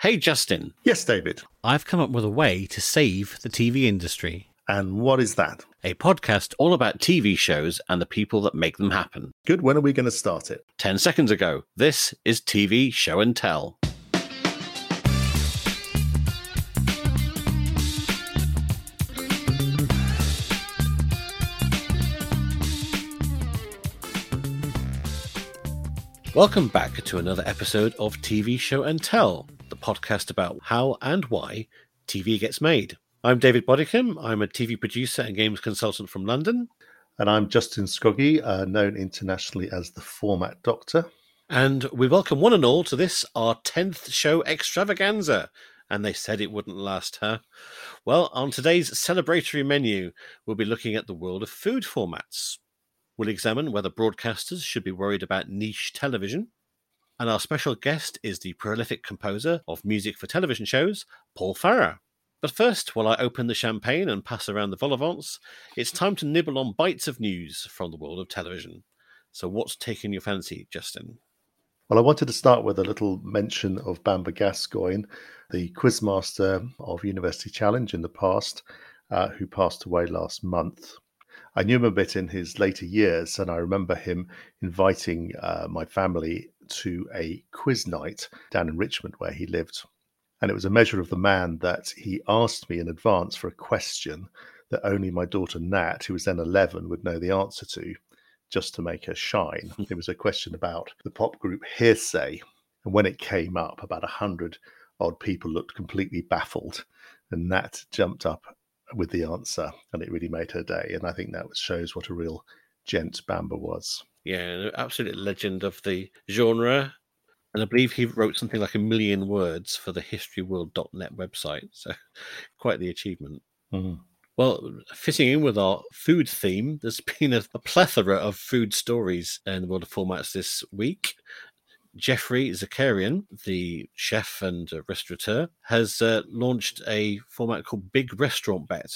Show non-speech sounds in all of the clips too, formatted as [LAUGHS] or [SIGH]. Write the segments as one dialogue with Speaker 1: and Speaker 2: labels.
Speaker 1: Hey, Justin.
Speaker 2: Yes, David.
Speaker 1: I've come up with a way to save the TV industry.
Speaker 2: And what is that?
Speaker 1: A podcast all about TV shows and the people that make them happen.
Speaker 2: Good. When are we going to start it?
Speaker 1: 10 seconds ago. This is TV Show and Tell. Welcome back to another episode of TV Show and Tell, the podcast about how and why TV gets made. I'm David Bodycombe. I'm a TV producer and games consultant from London.
Speaker 2: And I'm Justin Scroggie, uh, known internationally as the Format Doctor.
Speaker 1: And we welcome one and all to this, our 10th show extravaganza. And they said it wouldn't last, huh? Well, on today's celebratory menu, we'll be looking at the world of food formats. We'll examine whether broadcasters should be worried about niche television. And our special guest is the prolific composer of music for television shows, Paul Farrer. But first, while I open the champagne and pass around the vol au it's time to nibble on bites of news from the world of television. So, what's taken your fancy, Justin?
Speaker 2: Well, I wanted to start with a little mention of Bamber Gascoigne, the quizmaster of University Challenge in the past, uh, who passed away last month. I knew him a bit in his later years, and I remember him inviting uh, my family to a quiz night down in Richmond where he lived. And it was a measure of the man that he asked me in advance for a question that only my daughter Nat, who was then 11, would know the answer to, just to make her shine. Hmm. it was a question about the pop group Hear'Say. And when it came up, about a hundred odd people looked completely baffled. And Nat jumped up with the answer, and it really made her day. And I think that shows what a real gent Bamber was.
Speaker 1: Yeah, an absolute legend of the genre. And I believe he wrote something like a million words for the historyworld.net website. So [LAUGHS] quite the achievement.
Speaker 2: Mm-hmm.
Speaker 1: Well, fitting in with our food theme, there's [LAUGHS] been a, a, plethora of food stories in the world of formats this week. Geoffrey Zakarian, the chef and uh, restaurateur, has uh, launched a format called Big Restaurant Bet,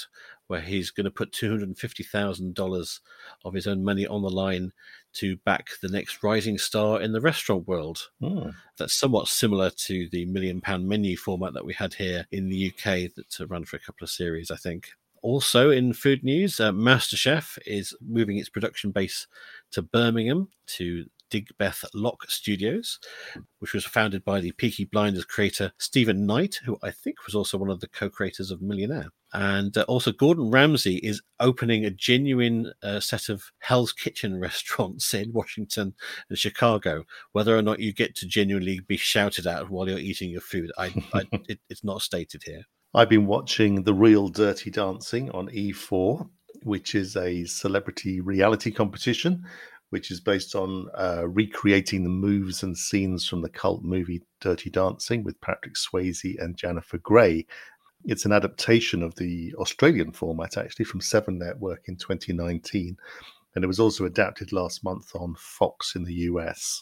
Speaker 1: where he's going to put $250,000 of his own money on the line to back the next rising star in the restaurant world.
Speaker 2: Mm.
Speaker 1: That's somewhat similar to the million pound menu format that we had here in the UK that uh, ran for a couple of series, I think. Also, in food news, uh, MasterChef is moving its production base to Birmingham to Digbeth Lock Studios, which was founded by the Peaky Blinders creator Stephen Knight, who I think was also one of the co creators of Millionaire. And uh, also, Gordon Ramsay is opening a genuine uh, set of Hell's Kitchen [LAUGHS] restaurants in Washington and Chicago. Whether or not you get to genuinely be shouted at while you're eating your food, I, I, [LAUGHS] it, it's not stated here.
Speaker 2: I've been watching The Real Dirty Dancing on E4, which is a celebrity reality competition which is based on uh, recreating the moves and scenes from the cult movie Dirty Dancing with Patrick Swayze and Jennifer Grey. It's an adaptation of the Australian format, actually, from Seven Network in 2019. And it was also adapted last month on Fox in the US.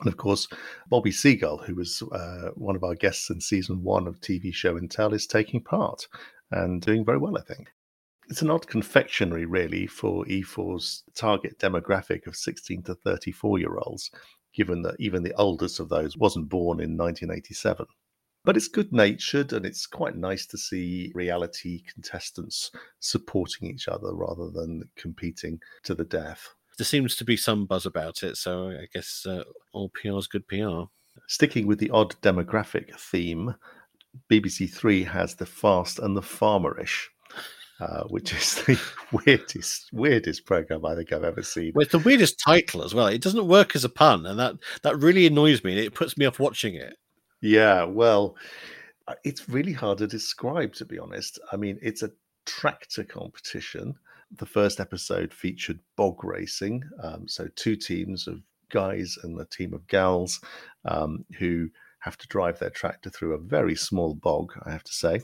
Speaker 2: And of course, Bobby Seagull, who was uh, one of our guests in season one of TV Show and Tell, is taking part and doing very well, I think it's an odd confectionery, really, for E4's target demographic of 16 to 34 year olds, given that even the oldest of those wasn't born in 1987. But it's good natured and it's quite nice to see reality contestants supporting each other rather than competing to the death.
Speaker 1: There seems to be some buzz about it, so I guess uh, all PR is good PR.
Speaker 2: Sticking with the odd demographic theme, BBC Three has the fast and the farmerish uh, which is [LAUGHS] the weirdest weirdest program I think I've ever seen.
Speaker 1: Well, it's the weirdest title as well. It doesn't work as a pun, and that that really annoys me. And it puts me off watching it.
Speaker 2: Yeah, well, uh, it's really hard to describe, to be honest. I mean, it's a tractor competition. The first episode featured bog racing, um, so two teams of guys and a team of gals um, who have to drive their tractor through a very small bog. I have to say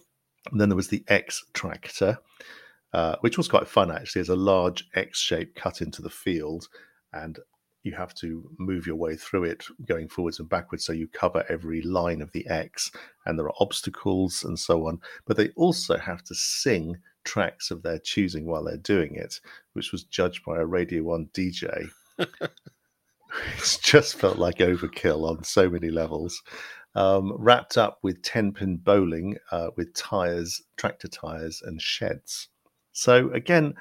Speaker 2: and then there was the X tractor, uh, which was quite fun actually. There's a large X shape cut into the field, and you have to move your way through it going forwards and backwards so you cover every line of the X, and there are obstacles and so on. But they also have to sing tracks of their choosing while they're doing it, which was judged by a Radio 1 DJ. [LAUGHS] it's just felt like overkill on so many levels. Um, wrapped up with 10 pin bowling uh, with tires, tractor tires, and sheds. So, again,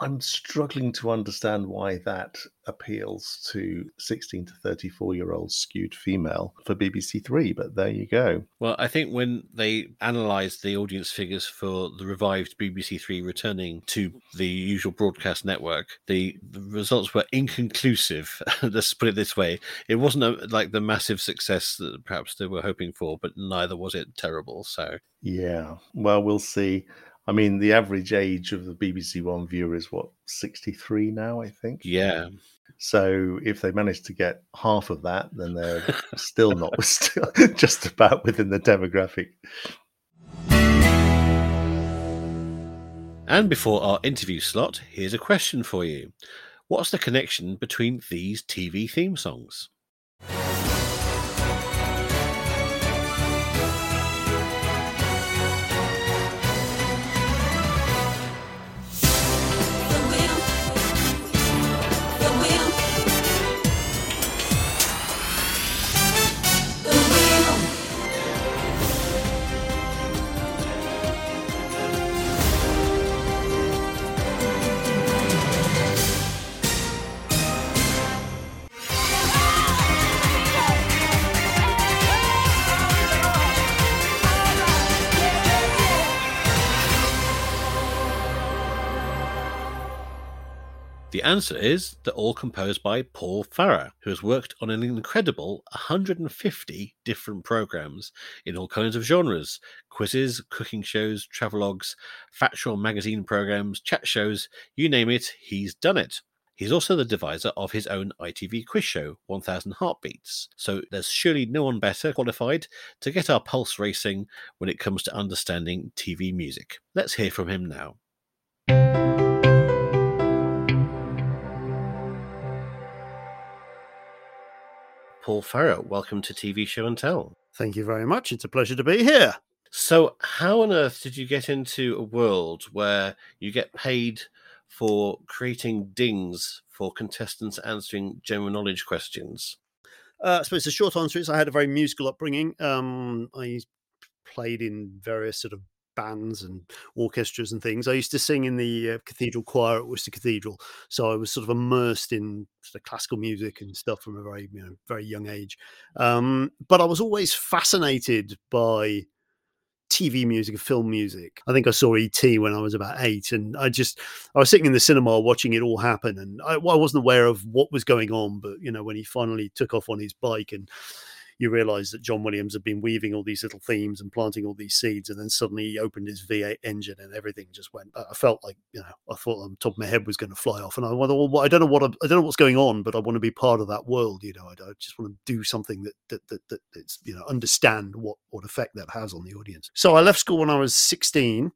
Speaker 2: I'm struggling to understand why that appeals to 16 to 34 year old skewed female for BBC Three, but there you go.
Speaker 1: Well, I think when they analysed the audience figures for the revived BBC Three returning to the usual broadcast network, the, the results were inconclusive. [LAUGHS] Let's put it this way: it wasn't a, like the massive success that perhaps they were hoping for, but neither was it terrible. So,
Speaker 2: yeah, well, we'll see. I mean, the average age of the BBC One viewer is what, 63 now, I think?
Speaker 1: Yeah.
Speaker 2: So if they manage to get half of that, then they're [LAUGHS] still not [LAUGHS] still just about within the demographic.
Speaker 1: And before our interview slot, here's a question for you. What's the connection between these TV theme songs? Answer is they're all composed by Paul Farrer, who has worked on an incredible 150 different programs in all kinds of genres quizzes, cooking shows, travelogues, factual magazine programs, chat shows you name it, he's done it. He's also the deviser of his own ITV quiz show, 1000 Heartbeats. So there's surely no one better qualified to get our pulse racing when it comes to understanding TV music. Let's hear from him now. Paul Farrer, welcome to TV Show and Tell.
Speaker 3: Thank you very much. It's a pleasure to be here.
Speaker 1: So, how on earth did you get into a world where you get paid for creating dings for contestants answering general knowledge questions?
Speaker 3: Uh, I suppose the short answer is I had a very musical upbringing. Um, I played in various sort of bands and orchestras and things. I used to sing in the uh, cathedral choir at Worcester Cathedral, so I was sort of immersed in sort of classical music and stuff from a very you know very young age. Um, but I was always fascinated by TV music, film music. I think I saw ET when I was about eight, and I just I was sitting in the cinema watching it all happen, and I, well, I wasn't aware of what was going on. But you know, when he finally took off on his bike and you realize that John Williams had been weaving all these little themes and planting all these seeds, and then suddenly he opened his V8 engine and everything just went. I felt like you know, I thought on top of my head was going to fly off, and I went, well, I don't know what I, I don't know what's going on, but I want to be part of that world. You know, I, I just want to do something that that that, that it's you know understand what what effect that has on the audience. So I left school when I was sixteen.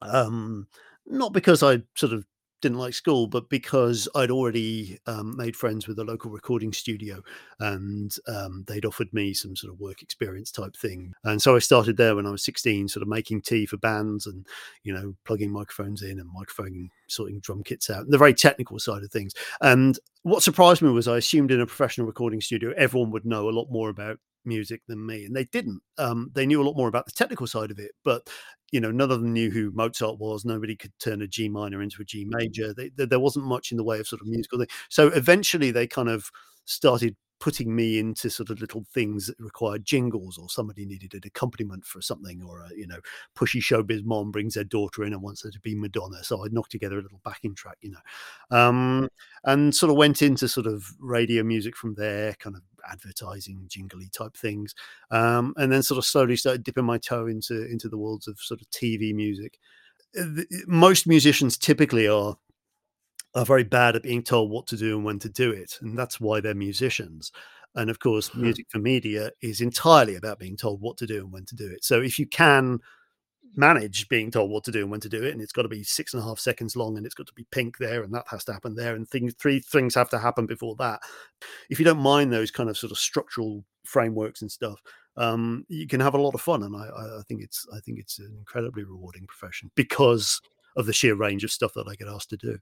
Speaker 3: Um, not because I sort of didn't like school, but because I'd already um, made friends with a local recording studio and um, they'd offered me some sort of work experience type thing. And so I started there when I was 16, sort of making tea for bands and, you know, plugging microphones in and microphone, sorting drum kits out, the very technical side of things. And what surprised me was I assumed in a professional recording studio, everyone would know a lot more about music than me and they didn't um, they knew a lot more about the technical side of it but you know none of them knew who mozart was nobody could turn a g minor into a g major they, they, there wasn't much in the way of sort of musical thing so eventually they kind of started putting me into sort of little things that required jingles or somebody needed an accompaniment for something or a you know pushy showbiz mom brings their daughter in and wants her to be madonna so i knocked together a little backing track you know. Um, and sort of went into sort of radio music from there kind of advertising jingly type things um, and then sort of slowly started dipping my toe into into the worlds of sort of tv music uh, most musicians typically are are very bad at being told what to do and when to do it. And that's why they're musicians. And of course, music for media is entirely about being told what to do and when to do it. So if you can manage being told what to do and when to do it, and it's got to be six and a half seconds long, and it's got to be pink there, and that has to happen there, and things three things have to happen before that. If you don't mind those kind of sort of structural frameworks and stuff, um, you can have a lot of fun. And I, I think it's I think it's an incredibly rewarding profession because of the sheer range of stuff that I get asked to do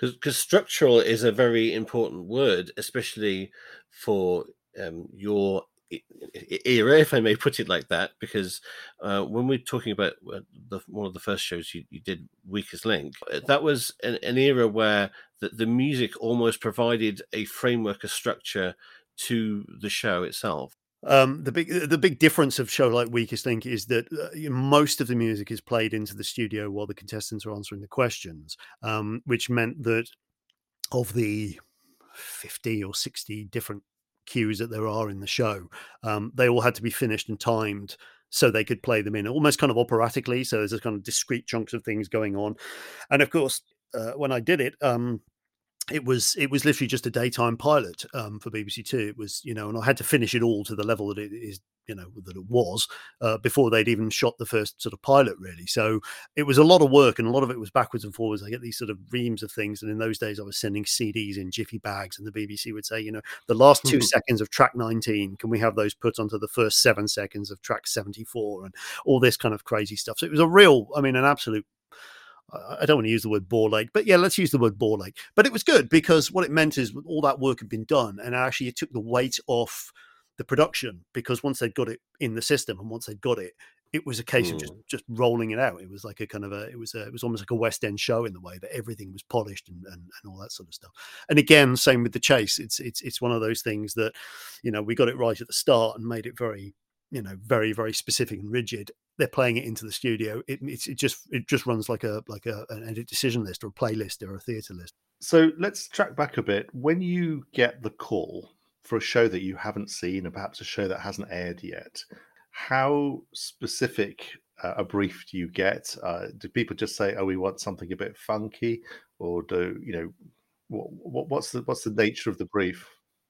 Speaker 1: because structural is a very important word, especially for um, your era, if I may put it like that, because uh, when we're talking about uh, the, one of the first shows you, you did, Weakest Link, uh, that was an, an era where the, the music almost provided a framework, a structure to the show itself.
Speaker 3: Um, the big the big difference of show like Weakest Link is that uh, most of the music is played into the studio while the contestants are answering the questions, um, which meant that of the fifty or sixty different cues that there are in the show, um, they all had to be finished and timed so they could play them in almost kind of operatically. So there's a kind of discrete chunks of things going on, and of course, uh, when I did it, um, it was it was literally just a daytime pilot um, for BBC Two. It was you know, and I had to finish it all to the level that it is you know that it was uh, before they'd even shot the first sort of pilot really. So it was a lot of work, and a lot of it was backwards and forwards. I get these sort of reams of things, and in those days I was sending CDs in jiffy bags, and the BBC would say, you know, the last 2 mm-hmm. seconds of track 19, can we have those put onto the first seven seconds of track 74, and all this kind of crazy stuff. So it was a real, I mean, an absolute I don't want to use the word bore like, but yeah, let's use the word bore like. But it was good because what it meant is all that work had been done, and actually it took the weight off the production because once they'd got it in the system and once they'd got it, it was a case mm. of just mm. just rolling it out. It was like a kind of a it was a it was almost like a West End show in the way that everything was polished and, and, and all that sort of stuff. And again, same with the chase. It's it's it's one of those things that, you know, we got it right at the start and made it very you know very very specific and rigid they're playing it into the studio. It, it just it just runs like a like a, an edit decision list or a playlist or a theater list.
Speaker 2: So let's track back a bit. When you get the call for a show that you haven't seen or perhaps a show that hasn't aired yet how specific uh, a brief do you get? Uh, do people just say oh we want something a bit funky or do you know what, what's the what's the nature of the brief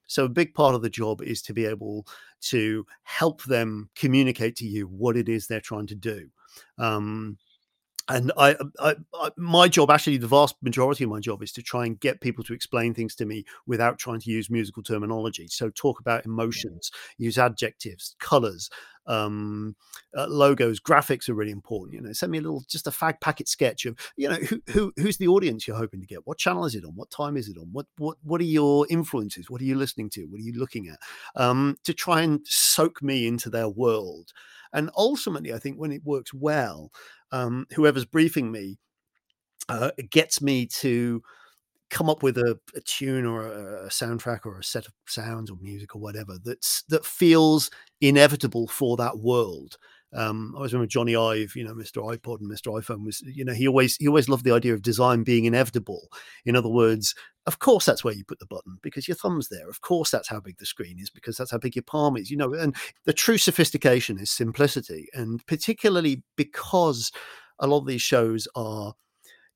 Speaker 3: so a big part of the job is to be able to help them communicate to you what it is they're trying to do. Um, and I, I, I, my job actually the vast majority of my job is to try and get people to explain things to me without trying to use musical terminology so talk about emotions use adjectives colors um, uh, logos graphics are really important you know send me a little just a fag packet sketch of you know who, who who's the audience you're hoping to get? What channel is it on? What time is it on? What what what are your influences? What are you listening to? What are you looking at? Um, to try and soak me into their world. And ultimately i think when it works well um, whoever's briefing me uh, gets me to come up with a, a tune or a, soundtrack or a set of sounds or music or whatever that's that feels inevitable for that world. Um, I always remember Jony Ive, you know, Mr. iPod and Mr. iPhone was, you know, he always he always loved the idea of design being inevitable. In other words, of course that's where you put the button because your thumb's there. Of course that's how big the screen is because that's how big your palm is. You know, and the true sophistication is simplicity, and particularly because a lot of these shows are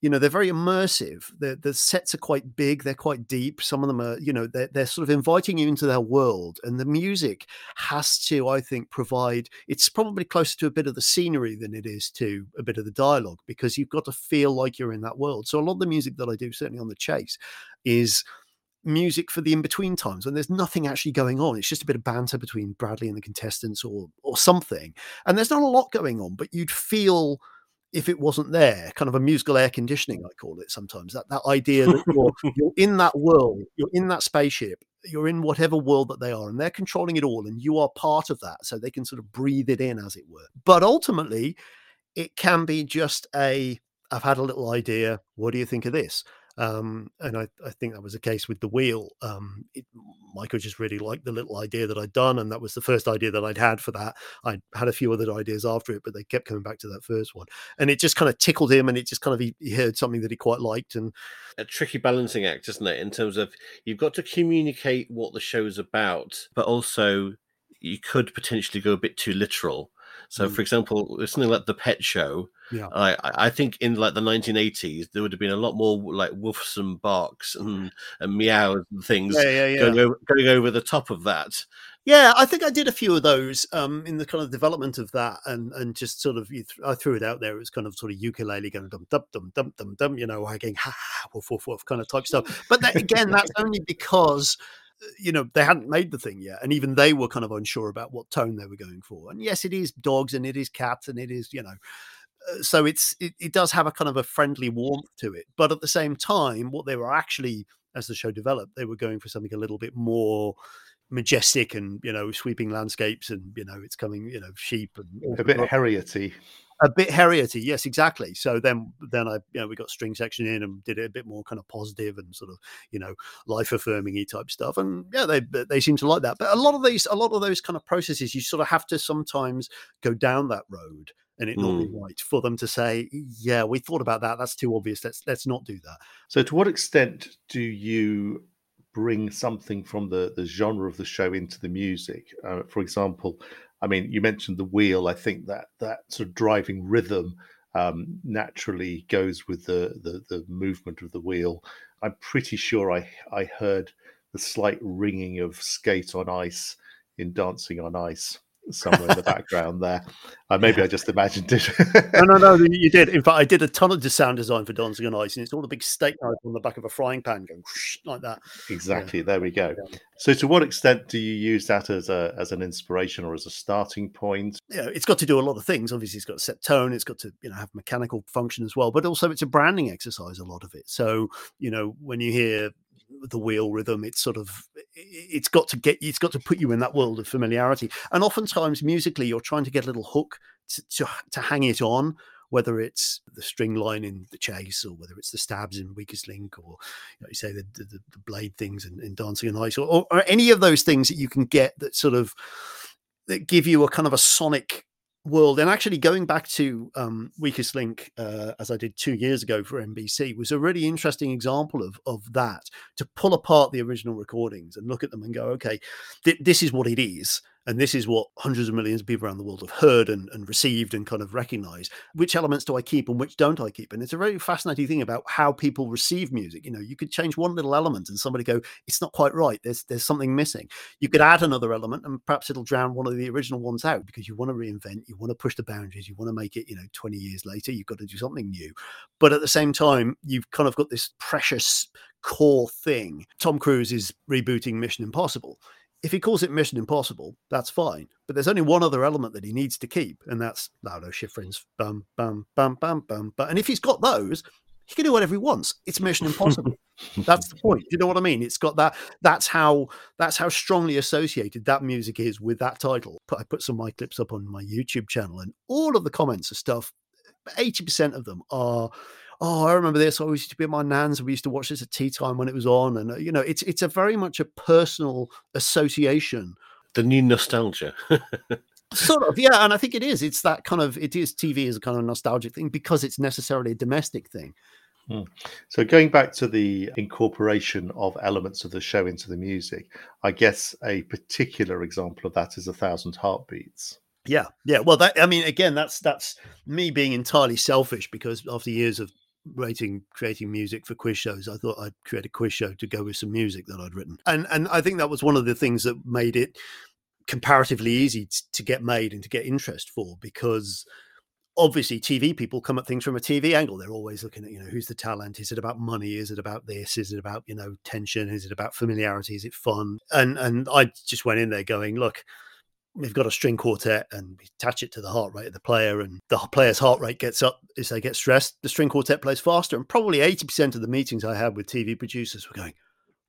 Speaker 3: you know they're very immersive the the sets are quite big they're quite deep some of them are you know they're, they're sort of inviting you into their world and the music has to i think provide it's probably closer to a bit of the scenery than it is to a bit of the dialogue because you've got to feel like you're in that world so a lot of the music that i do certainly on the chase is music for the in between times when there's nothing actually going on. It's just a bit of banter between Bradley and the contestants or or something. And there's not a lot going on, but you'd feel if it wasn't there, kind of a musical air conditioning, I call it sometimes. That that idea that [LAUGHS] you're, you're in that world, you're in that spaceship, you're in whatever world that they are, and they're controlling it all, and you are part of that, so they can sort of breathe it in, as it were. But ultimately, it can be just a I've had a little idea. What do you think of this? Um, and I, I, think that was the case with the wheel. Um, it, Michael just really liked the little idea that I'd done, and that was the first idea that I'd had for that. I had a few other ideas after it, but they kept coming back to that first one, and it just kind of tickled him, and it just kind of he, he heard something that he quite liked, and
Speaker 1: a tricky balancing act, isn't it? In terms of you've got to communicate what the show's about, but also you could potentially go a bit too literal. So, mm. for example, something like the Pet Show
Speaker 3: yeah.
Speaker 1: I I think in like the 1980s there would have been a lot more like woofs and barks and, and meows and things
Speaker 3: yeah, yeah, yeah.
Speaker 1: Going, over, going over the top of that.
Speaker 3: Yeah, I think I did a few of those um, in the kind of development of that, and and just sort of th- I threw it out there. It was kind of sort of ukulele going dum dum dum dum dum dum, you know, going ha ha woof woof woof kind of type stuff. But that, again, that's only because you know they hadn't made the thing yet and even they were kind of unsure about what tone they were going for and yes it is dogs and it is cats and it is you know uh, so it's it, it does have a kind of a friendly warmth to it but at the same time what they were actually as the show developed they were going for something a little bit more majestic and you know sweeping landscapes and you know it's coming you know sheep and
Speaker 2: a bit Harriety
Speaker 3: a bit Harriety, yes, exactly. So then, then I, you know, we got string section in and did it a bit more kind of positive and sort of, you know, life affirming type stuff. And yeah, they they seem to like that. But a lot of these, a lot of those kind of processes, you sort of have to sometimes go down that road and it not mm. right for them to say, yeah, we thought about that. That's too obvious. Let's let's not do that.
Speaker 2: So, to what extent do you bring something from the the genre of the show into the music? Uh, for example, I mean, you mentioned the wheel. I think that that sort of driving rhythm um, naturally goes with the, the, the movement of the wheel. I'm pretty sure I I heard the slight ringing of skate on ice in Dancing on Ice somewhere in the background there. Uh, maybe I just imagined it. [LAUGHS]
Speaker 3: no, no, no, you did. In fact, I did a ton of the sound design for Dancing on Ice, and it's all the big steak knife on the back of a frying pan going like that.
Speaker 2: Exactly. Yeah. There we go. Yeah. So, to what extent do you use that as a as an inspiration or as a starting point?
Speaker 3: Yeah, it's got to do a lot of things. Obviously, it's got to set tone. It's got to you know have mechanical function as well, but also it's a branding exercise. A lot of it. So, you know, when you hear the wheel rhythm it's sort of it's got to get it's got to put you in that world of familiarity. And oftentimes musically you're trying to get a little hook to, to, to hang it on whether it's the string line in the chase or whether it's the stabs in weakest link or you, know, you say the, the, the, blade things in, in dancing on ice or, or, or any of those things that you can get that sort of that give you a kind of a sonic world and actually going back to um, weakest link uh, as i did two years ago for nbc was a really interesting example of, of that to pull apart the original recordings and look at them and go okay th- this is what it is and this is what hundreds of millions of people around the world have heard and, and received and kind of recognized. Which elements do I keep and which don't I keep? And it's a very fascinating thing about how people receive music. You know, you could change one little element and somebody go, it's not quite right. There's there's something missing. You could add another element and perhaps it'll drown one of the original ones out because you want to reinvent, you want to push the boundaries, you want to make it, you know, 20 years later, you've got to do something new. But at the same time, you've kind of got this precious core thing. Tom Cruise is rebooting Mission Impossible if he calls it Mission Impossible, that's fine. But there's only one other element that he needs to keep, and that's Lalo Schifrin's bum bum bum bum bum. But and if he's got those, he can do whatever he wants. It's Mission Impossible. [LAUGHS] that's the point. You know what I mean? It's got that. That's how. That's how strongly associated that music is with that title. I put some of my clips up on my YouTube channel, and all of the comments are stuff. Eighty percent of them are oh, I remember this. I used to be at my nan's. We used to watch this at tea time when it was on, and uh, you know, it's it's a very much a personal association.
Speaker 1: The new nostalgia. [LAUGHS]
Speaker 3: sort of, yeah, and I think it is. It's that kind of it is TV is a kind of nostalgic thing because it's necessarily a domestic thing.
Speaker 2: Hmm. So going back to the incorporation of elements of the show into the music, I guess a particular example of that is a thousand heartbeats.
Speaker 3: Yeah, yeah. Well, that I mean, again, that's that's me being entirely selfish because after years of writing creating music for quiz shows i thought i'd create a quiz show to go with some music that i'd written. And and i think that was one of the things that made it comparatively easy to get made and to get interest for because obviously tv people come at things from a tv angle. They're always looking at you know who's the talent? Is it about money? Is it about this? Is it about you know tension? Is it about familiarity? Is it fun? And and i just went in there going look we've got a string quartet and we attach it to the heart rate of the player and the player's heart rate gets up as they get stressed the string quartet plays faster and probably 80% of the meetings i had with tv producers were going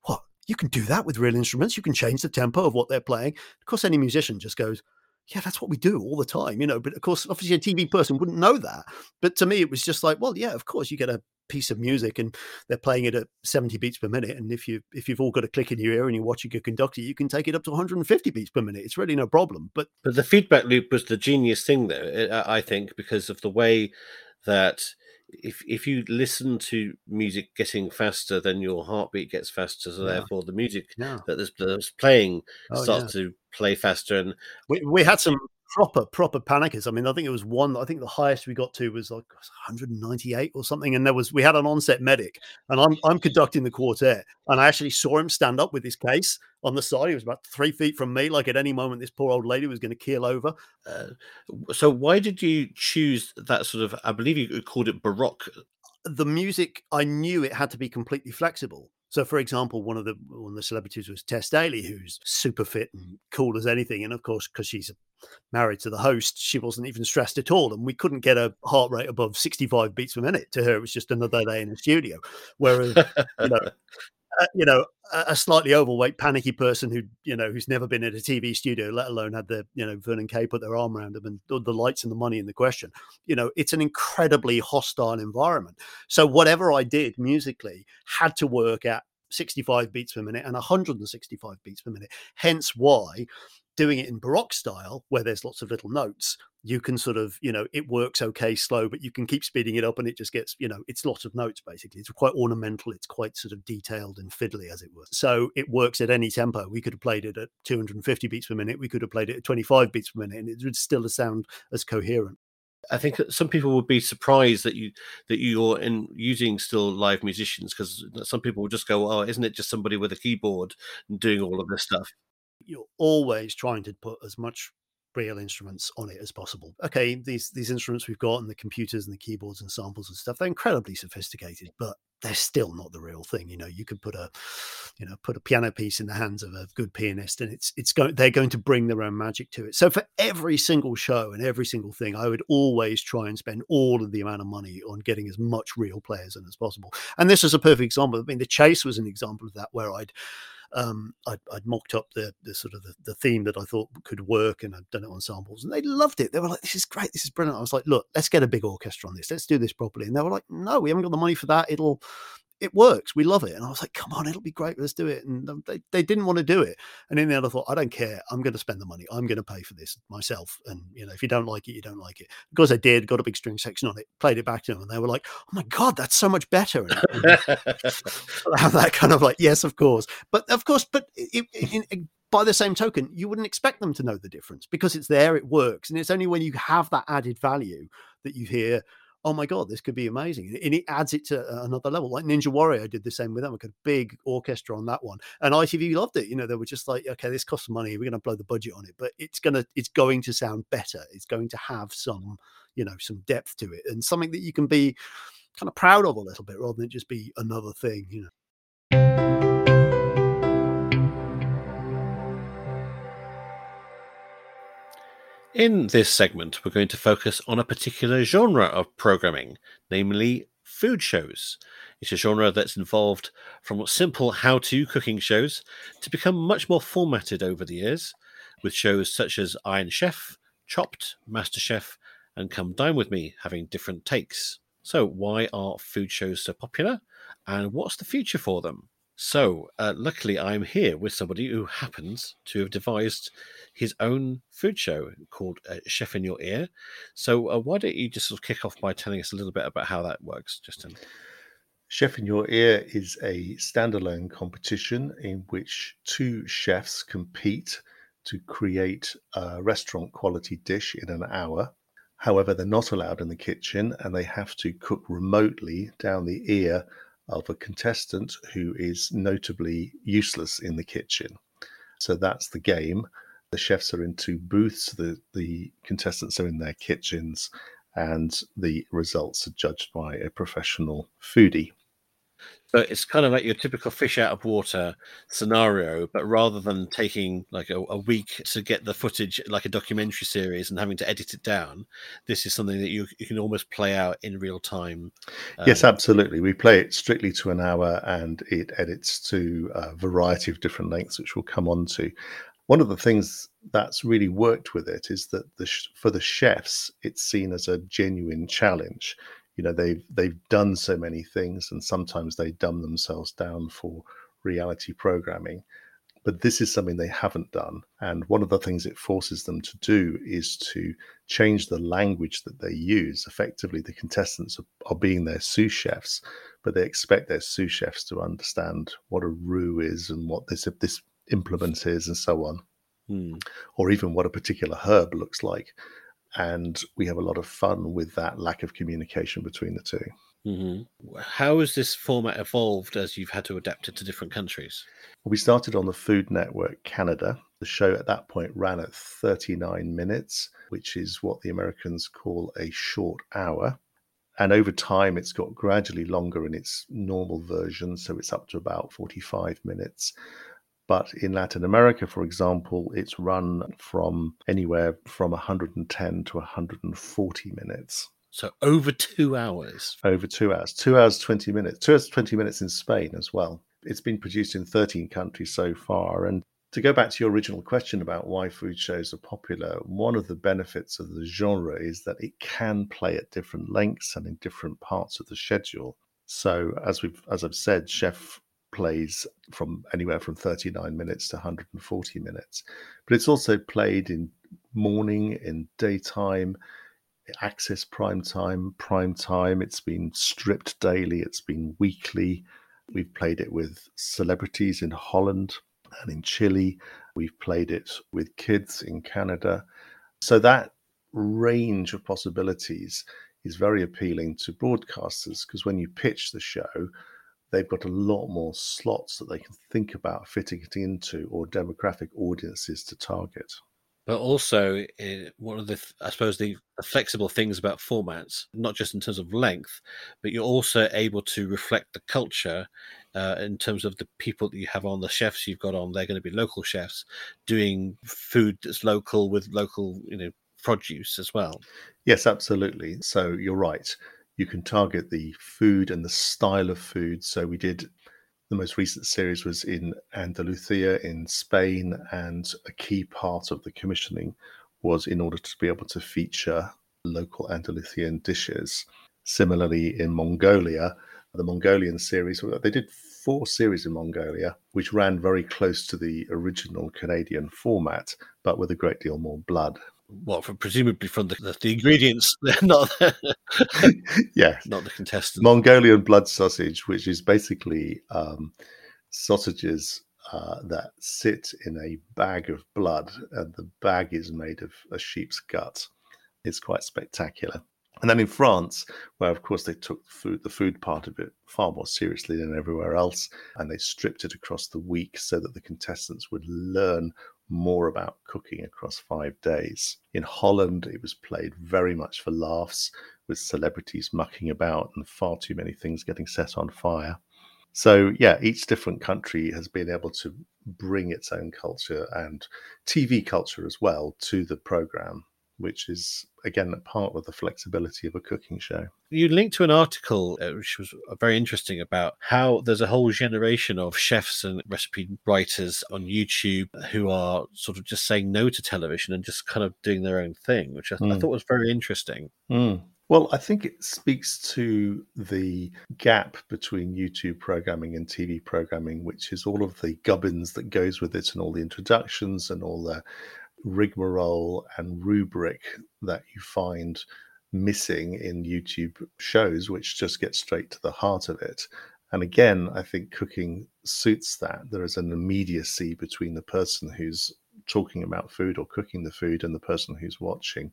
Speaker 3: what you can do that with real instruments you can change the tempo of what they're playing of course any musician just goes yeah, that's what we do all the time, you know. But of course, obviously, a TV person wouldn't know that. But to me, it was just like, well, yeah, of course, you get a piece of music and they're playing it at 70 beats per minute and if you if you've all got a click in your ear and you're watching a conductor you can take it up to 150 beats per minute it's really no problem but
Speaker 1: but the feedback loop was the genius thing though eh, uh, i think because of the way that if if you listen to music getting faster, then your heartbeat gets faster. So yeah. therefore, the music yeah. that is that's playing oh, starts yeah. to play faster. And
Speaker 3: we we had some proper proper panickers. I mean, I think it was one. I think the highest we got to was like 198 or something. And there was we had an onset medic, and I'm I'm conducting the quartet, and I actually saw him stand up with his case on the side. He was about three feet from me. Like at any moment, this poor old lady was going to keel over. Uh,
Speaker 1: so why did you choose that sort of? I believe you called it baroque.
Speaker 3: The music, I knew it had to be completely flexible. So, for example, one of the one of the celebrities was Tess Daly, who's super fit and cool as anything, and of course, because she's married to the host, she wasn't even stressed at all, and we couldn't get a heart rate above sixty-five beats per minute. To her, it was just another day in the studio. Whereas, you know, [LAUGHS] uh, you know, a slightly overweight, panicky person who, you know, who's never been in a TV studio, let alone had the, you know, Vernon Kay put their arm around them and the lights and the money in the question. You know, it's an incredibly hostile environment. So whatever I did musically had to work at 65 beats per minute and 165 beats per minute. Hence why doing it in baroque style where there's lots of little notes you can sort of you know it works okay slow but you can keep speeding it up and it just gets you know it's lots of notes basically. It's quite ornamental it's quite sort of detailed and fiddly as it were. So it works at any tempo. We could have played it at 250 beats per minute we could have played it at 25 beats per minute and it would still sound as coherent.
Speaker 1: I think some people would be surprised that you that you're in using still live musicians because some people will just go, "Oh, isn't it just somebody with a keyboard doing all of this stuff?"
Speaker 3: You're always trying to put as much real instruments on it as possible. Okay, these these instruments we've got and the computers and the keyboards and samples and stuff, they're incredibly sophisticated, but they're still not the real thing. You know, you could put a, you know, put a piano piece in the hands of a good pianist, and it's it's going they're going to bring their own magic to it. So for every single show and every single thing, I would always try and spend all of the amount of money on getting as much real players in as possible. And this is a perfect example. I mean, the Chase was an example of that, where I'd um, I'd, I'd, mocked up the, the sort of the, the, theme that I thought could work, and I'd done it on samples, and they loved it. They were like, "This is great, this is brilliant." I was like, "Look, let's get a big orchestra on this. Let's do this properly." And they were like, "No, we haven't got the money for that. It'll it works. We love it. And I was like, come on, it'll be great. Let's do it. And they, they didn't want to do it. And in the end, I thought, I don't care. I'm going to spend the money. I'm going to pay for this myself. And, you know, if you don't like it, you don't like it. Because I did, got a big string section on it, played it back to them. And they were like, oh my God, that's so much better. Have [LAUGHS] [LAUGHS] that kind of like, yes, of course. But of course, but it, it, it, by the same token, you wouldn't expect them to know the difference because it's there, it works. And it's only when you have that added value that you hear, oh my god, this could be amazing, and it adds it to uh, another level. Like Ninja Warrior did the same with them. We got a big orchestra on that one, and ITV loved it. You know, they were just like, okay, this costs money, we're going to blow the budget on it, but it's gonna it's going to sound better. It's going to have some you know some depth to it and something that you can be kind of proud of a little bit rather than just be another thing. You know.
Speaker 1: In this segment, we're going to focus on a particular genre of programming, namely food shows. It's a genre that's evolved from simple how to cooking shows to become much more formatted over the years, with shows such as Iron Chef, Chopped, MasterChef, and Come Dine With Me having different takes. So, why are food shows so popular, and what's the future for them? So, uh, luckily, I'm here with somebody who happens to have devised his own food show called uh, Chef in Your Ear. So, uh, why don't you just sort of kick off by telling us a little bit about how that works, Justin?
Speaker 2: Chef in Your Ear is a standalone competition in which two chefs compete to create a restaurant quality dish in an hour. However, they're not allowed in the kitchen and they have to cook remotely down the ear of a contestant who is notably useless in the kitchen. So that's the game. The chefs are in two booths, the, the contestants are in their kitchens, and the results are judged by a professional foodie.
Speaker 1: So it's kind of like your typical fish out of water scenario, but rather than taking like a, a, week to get the footage like a documentary series and having to edit it down, this is something that you, you can almost play out in real time.
Speaker 2: Um, yes, absolutely. We play it strictly to an hour and it edits to a variety of different lengths, which we'll come on to. One of the things that's really worked with it is that the, for the chefs, it's seen as a genuine challenge you know they've they've done so many things and sometimes they dumb themselves down for reality programming. But this is something they haven't done. And one of the things it forces them to do is to change the language that they use. Effectively the contestants are, are being their sous chefs but they expect their sous chefs to understand what a roux is and what this this implement is and so on. Hmm. or even what a particular herb looks like and we have a lot of fun with that lack of communication between the 2
Speaker 1: mm-hmm. How has this format evolved as you've had to adapt it to different countries?
Speaker 2: We started on the Food Network Canada. The show at that point ran at 39 minutes, which is what the Americans call a short hour. And over time, it's got gradually longer in its normal version. So it's up to about 45 minutes. But in Latin America, for example, it's run from anywhere from 110 to 140 minutes.
Speaker 1: So over two hours.
Speaker 2: Over two hours. Two hours, 20 minutes. Two hours, 20 minutes in Spain as well. It's been produced in 13 countries so far. And to go back to your original question about why food shows are popular, one of the benefits of the genre is that it can play at different lengths and in different parts of the schedule. So as we've as I've said, Chef plays from anywhere from 39 minutes to 140 minutes. But it's also played in morning, in daytime, access prime time, prime time. It's been stripped daily, it's been weekly. We've played it with celebrities in Holland and in Chile. We've played it with kids in Canada. So that range of possibilities is very appealing to broadcasters because when you pitch the show, they've got a lot more slots that they can think about fitting it into or demographic audiences to target.
Speaker 1: But also, eh, one of the, I suppose, the, the flexible things about formats, not just in terms of length, but you're also able to reflect the culture uh, in terms of the people that you have on, the chefs you've got on. They're going to be local chefs doing food that's local with local, you know, produce as well.
Speaker 2: Yes, absolutely. So you're right. You can target the food and the style of food. So we did the most recent series was in Andalusia in Spain, and a key part of the commissioning was in order to be able to feature local Andalusian dishes. Similarly, in Mongolia, the Mongolian series, they did four series in Mongolia, which ran very close to the original Canadian format, but with a great deal more blood
Speaker 1: well, from presumably from the, the, the ingredients, [LAUGHS] not the, [LAUGHS]
Speaker 2: yeah,
Speaker 1: not the contestants.
Speaker 2: Mongolian blood sausage, which is basically um, sausages uh, that sit in a bag of blood, and the bag is made of a sheep's gut. It's quite spectacular. And then in France, where of course they took the food, the food part of it far more seriously than everywhere else, and they stripped it across the week so that the contestants would learn more about cooking across five days. In Holland, it was played very much for laughs, with celebrities mucking about and far too many things getting set on fire. So, yeah, each different country has been able to bring its own culture and TV culture as well to the program which is again a part of the flexibility of a cooking show.
Speaker 1: You linked to an article uh, which was very interesting about how there's a whole generation of chefs and recipe writers on YouTube who are sort of just saying no to television and just kind of doing their own thing, which I, mm. I hmm. thought was very interesting.
Speaker 2: Mm. Well, I think it speaks to the gap between YouTube programming and TV programming, which is all of the gubbins that goes with it and all the introductions and all the rigmarole and rubric that you find missing in YouTube shows, which just get straight to the heart of it. And again, I think cooking suits that. There is an immediacy between the person who's talking about food or cooking the food and the person who's watching,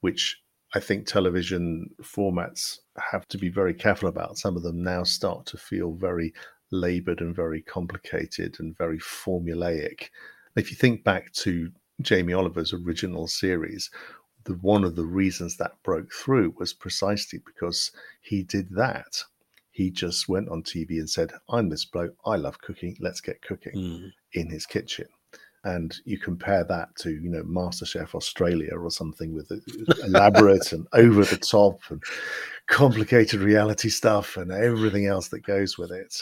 Speaker 2: which I think television formats have to be very careful about. Some of them now start to feel very labored and very complicated and very formulaic. If you think back to Jamie Oliver's original series, the, one of the reasons that broke through was precisely because he did that. He just went on TV and said, I'm this bloke, I love cooking, let's get cooking mm. in his kitchen. And you compare that to, you know, MasterChef Australia or something with [LAUGHS] elaborate and over the top and complicated reality stuff and everything else that goes with it.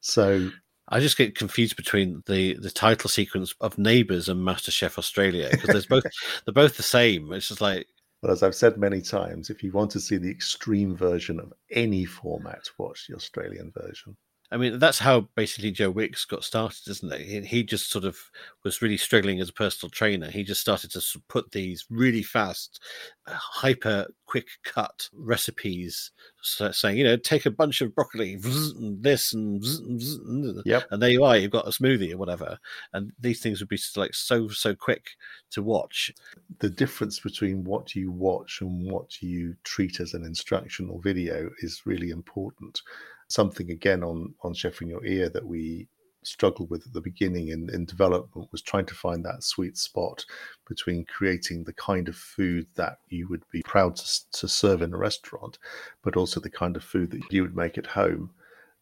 Speaker 2: So
Speaker 1: I just get confused between the the title sequence of Neighbours and MasterChef Australia because both [LAUGHS] they're both the same. It's just like.
Speaker 2: Well, as I've said many times, if you want to see the extreme version of any format, watch the Australian version.
Speaker 1: I mean, that's how basically Joe Wicks got started, isn't it? He, he, just sort of was really struggling as a personal trainer. He just started to put these really fast, uh, hyper quick cut recipes, saying, you know, take a bunch of broccoli, and this and,
Speaker 2: yep.
Speaker 1: and there you are, you've got a smoothie or whatever. And these things would be like so so quick to watch.
Speaker 2: The difference between what you watch and what you treat as an instructional video is really important something again on on Chef in Your Ear that we struggled with at the beginning in, in development was trying to find that sweet spot between creating the kind of food that you would be proud to, to serve in a restaurant, but also the kind of food that you would make at home.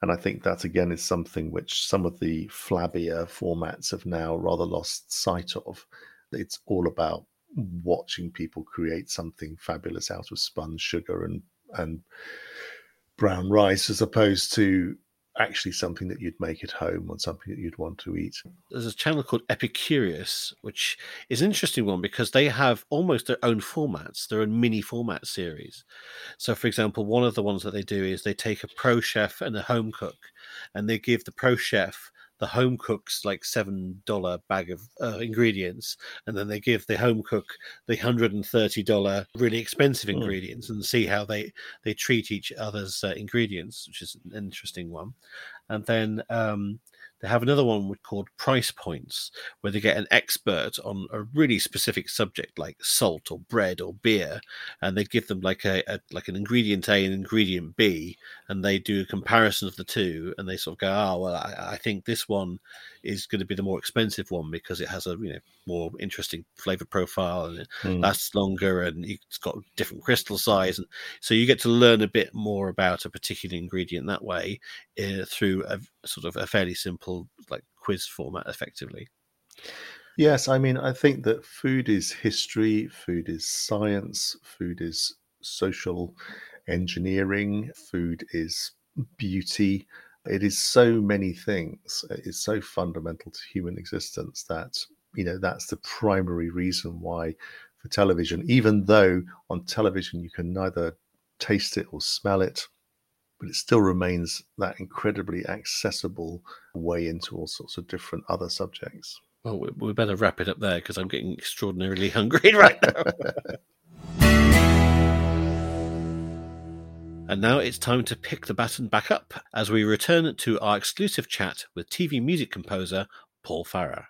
Speaker 2: And I think that again is something which some of the flabbier formats have now rather lost sight of. It's all about watching people create something fabulous out of spun sugar and and brown rice as opposed to actually something that you'd make at home or something that you'd want to eat.
Speaker 1: There's a channel called Epicurious, which is an interesting one because they have almost their own formats, their own mini format series. So, for example, one of the ones that they do is they take a pro chef and a home cook, and they give the pro chef the home cook's like seven dollar bag of uh, ingredients, and then they give the home cook the hundred and thirty dollar really expensive
Speaker 2: Mm.
Speaker 1: ingredients, and see how they they treat each other's uh, ingredients, which is an interesting one. And then um, they have another one called Price Points, where they get an expert on a really specific subject like salt or bread or beer, and they give them like a, a like an ingredient A and ingredient B, and they do a comparison of the two, and they sort of go, "Oh, well, I, I think this one is going to be the more expensive one because it has a you know more interesting flavor profile and it
Speaker 2: Mm.
Speaker 1: lasts longer, and it's got different crystal size, and so you get to learn a bit more about a particular ingredient that way uh, through a sort of a fairly simple like quiz format, effectively.
Speaker 2: Yes, I mean, I think that food is history, food is science, food is social engineering, food is beauty. It is so many things. Uh, it's so fundamental to human existence that, you know, that's the primary reason why for television, even though on television you can neither taste it or smell it, but it still remains that incredibly accessible way into all sorts of different other subjects.
Speaker 1: Well, we, we better wrap it up there because I'm getting extraordinarily [LAUGHS] hungry right now. [LAUGHS] and now it's time to pick the baton back up as we return to our exclusive chat with TV music composer Paul Farrer.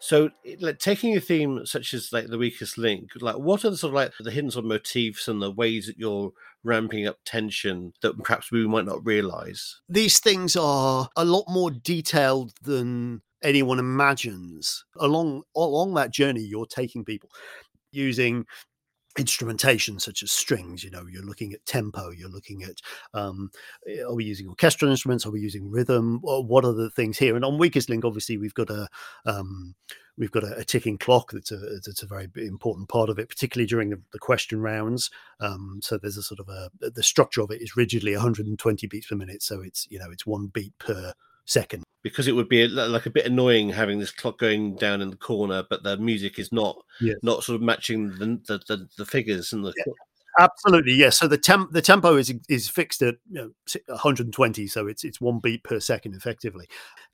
Speaker 1: So, like taking a theme such as like the weakest link, like what are the sort of like the sort of motifs and the ways that you're ramping up tension that perhaps we might not realize?
Speaker 3: these things are a lot more detailed than anyone imagines along along that journey you're taking people using instrumentation such as strings you know you're looking at tempo you're looking at um eh, are we using orchestral instruments are we using rhythm what are the things here? And on weakest link obviously we've got a um we've got a, a ticking clock that's a that's a very important part of it particularly during the, the question rounds. Um so there's a sort of a the structure of it is rigidly 120 beats per minute so it's you know it's one beat per second
Speaker 1: Because it would be a, like a bit annoying having this clock going down in the corner, but the music is not
Speaker 3: Yes.
Speaker 1: not sort of matching the the, the, the figures and the.
Speaker 3: Absolutely, yes. So the temp the tempo is is fixed at you know, 120, so it's it's one beat per second effectively.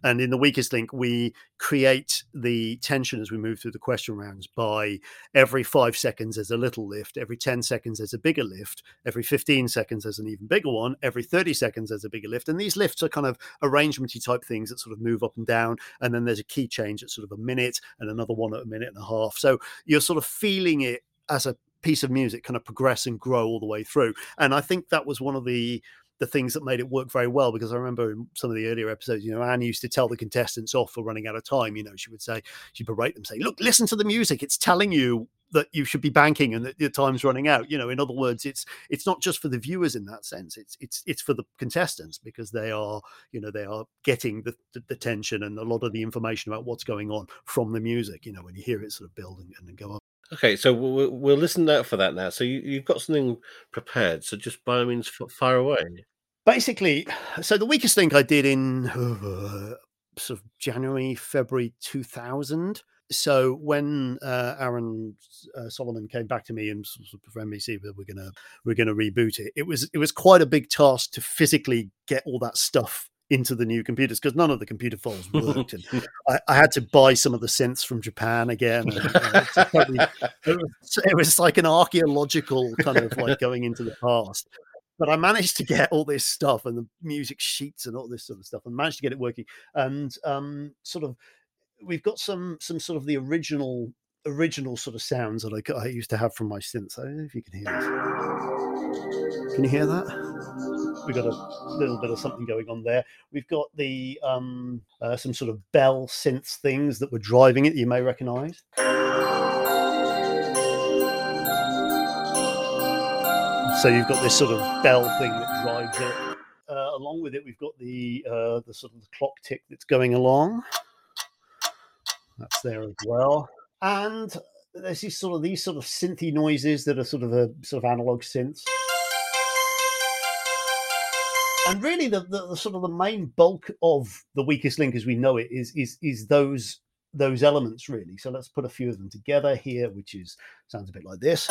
Speaker 3: And in the weakest link, we create the tension as we move through the question rounds by every five seconds there's a little lift, every 10 seconds there's a bigger lift, every 15 seconds there's an even bigger one, every 30 seconds there's a bigger lift. And these lifts are kind of arrangementy type things that sort of move up and down. And then there's a key change at sort of a minute and another one at a minute and a half. So you're sort of feeling it as a piece of music kind of progress and grow all the way through. And I think that was one of the the things that made it work very well because I remember in some of the earlier episodes, you know, Anne used to tell the contestants off for running out of time. You know, she would say, she'd berate them, say, "Look, listen to the music; it's telling you that you should be banking and that your time's running out." You know, in other words, it's it's not just for the viewers in that sense; it's it's it's for the contestants because they are, you know, they are getting the the, the tension and a lot of the information about what's going on from the music. You know, when you hear it sort of build and, and go up.
Speaker 1: Okay, so we'll, we'll listen out for that now. So you, you've got something prepared. So just by all means, fire away.
Speaker 3: basically so the weakest link i did in uh, sort of january february 2000 so when uh, aaron uh, solomon came back to me and sort of nbc that we're gonna we're gonna reboot it it was it was quite a big task to physically get all that stuff into the new computers because none of the computer files [LAUGHS] worked and I, I had to buy some of the synths from japan again and, uh, totally- it, was, it was like an archaeological kind of like going into the past but I managed to get all this stuff and the music sheets and all this sort of stuff, and managed to get it working. And um, sort of, we've got some some sort of the original original sort of sounds that I used to have from my synths. I don't know if you can hear this. Can you hear that? We've got a little bit of something going on there. We've got the um, uh, some sort of bell synths things that were driving it. You may recognise. So you've got this sort of bell thing that drives it. Uh, along with it, we've got the uh, the sort of the clock tick that's going along. That's there as well. And there's these sort of these sort of synthy noises that are sort of a sort of analog synths. And really, the, the, the sort of the main bulk of the weakest link as we know it is is is those those elements really. So let's put a few of them together here, which is sounds a bit like this.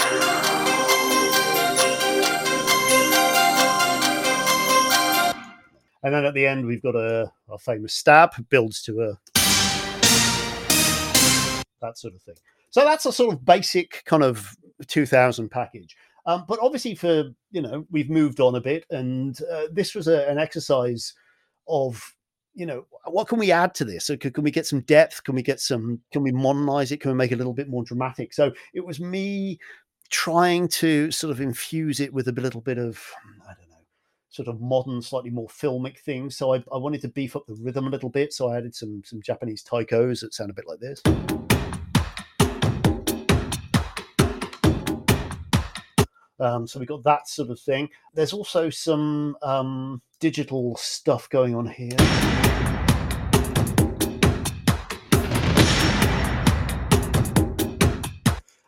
Speaker 3: And then at the end, we've got a, a famous stab, builds to a that sort of thing. So that's a sort of basic kind of 2000 package. Um, but obviously, for you know, we've moved on a bit, and uh, this was a, an exercise of you know what can we add to this? So can, can, we get some depth? Can we get some can we modernize it? Can we make it a little bit more dramatic? So it was me trying to sort of infuse it with a little bit of i don't know sort of modern slightly more filmic things. So I, I wanted to beef up the rhythm a little bit. So i added some some japanese taikos that sound a bit like this Um, so we got that sort of thing. There's also some um, digital stuff going on here.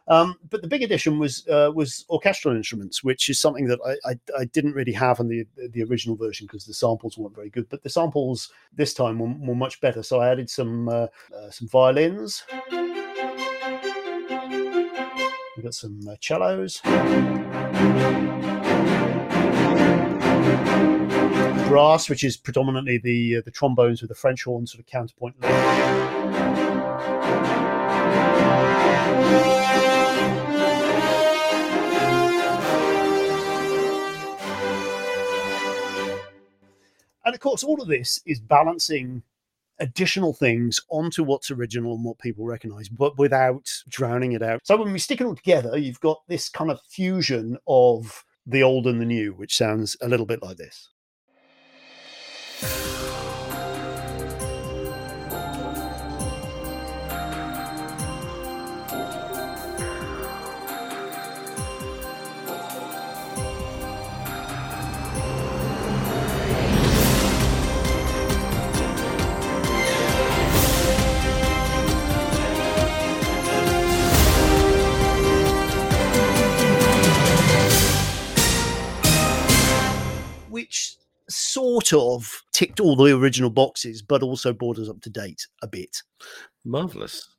Speaker 3: Um, but the big addition was uh, was orchestral instruments, which is something that I, I, I didn't really have in the the original version because the samples weren't very good. But the samples this time were, were much better, so I added some uh, uh, some violins. We've got some uh, cellos. Brass, which is predominantly the uh, the trombones with the French horn sort of counterpoint. And of course, all of this is balancing additional things onto what's original and what people recognize, but without drowning it out. So when we stick it all together, you've got this kind of fusion of the old and the new, which sounds a little bit like this. Which sort of ticked all the original boxes, but also brought us up to date a bit.
Speaker 1: Marvelous.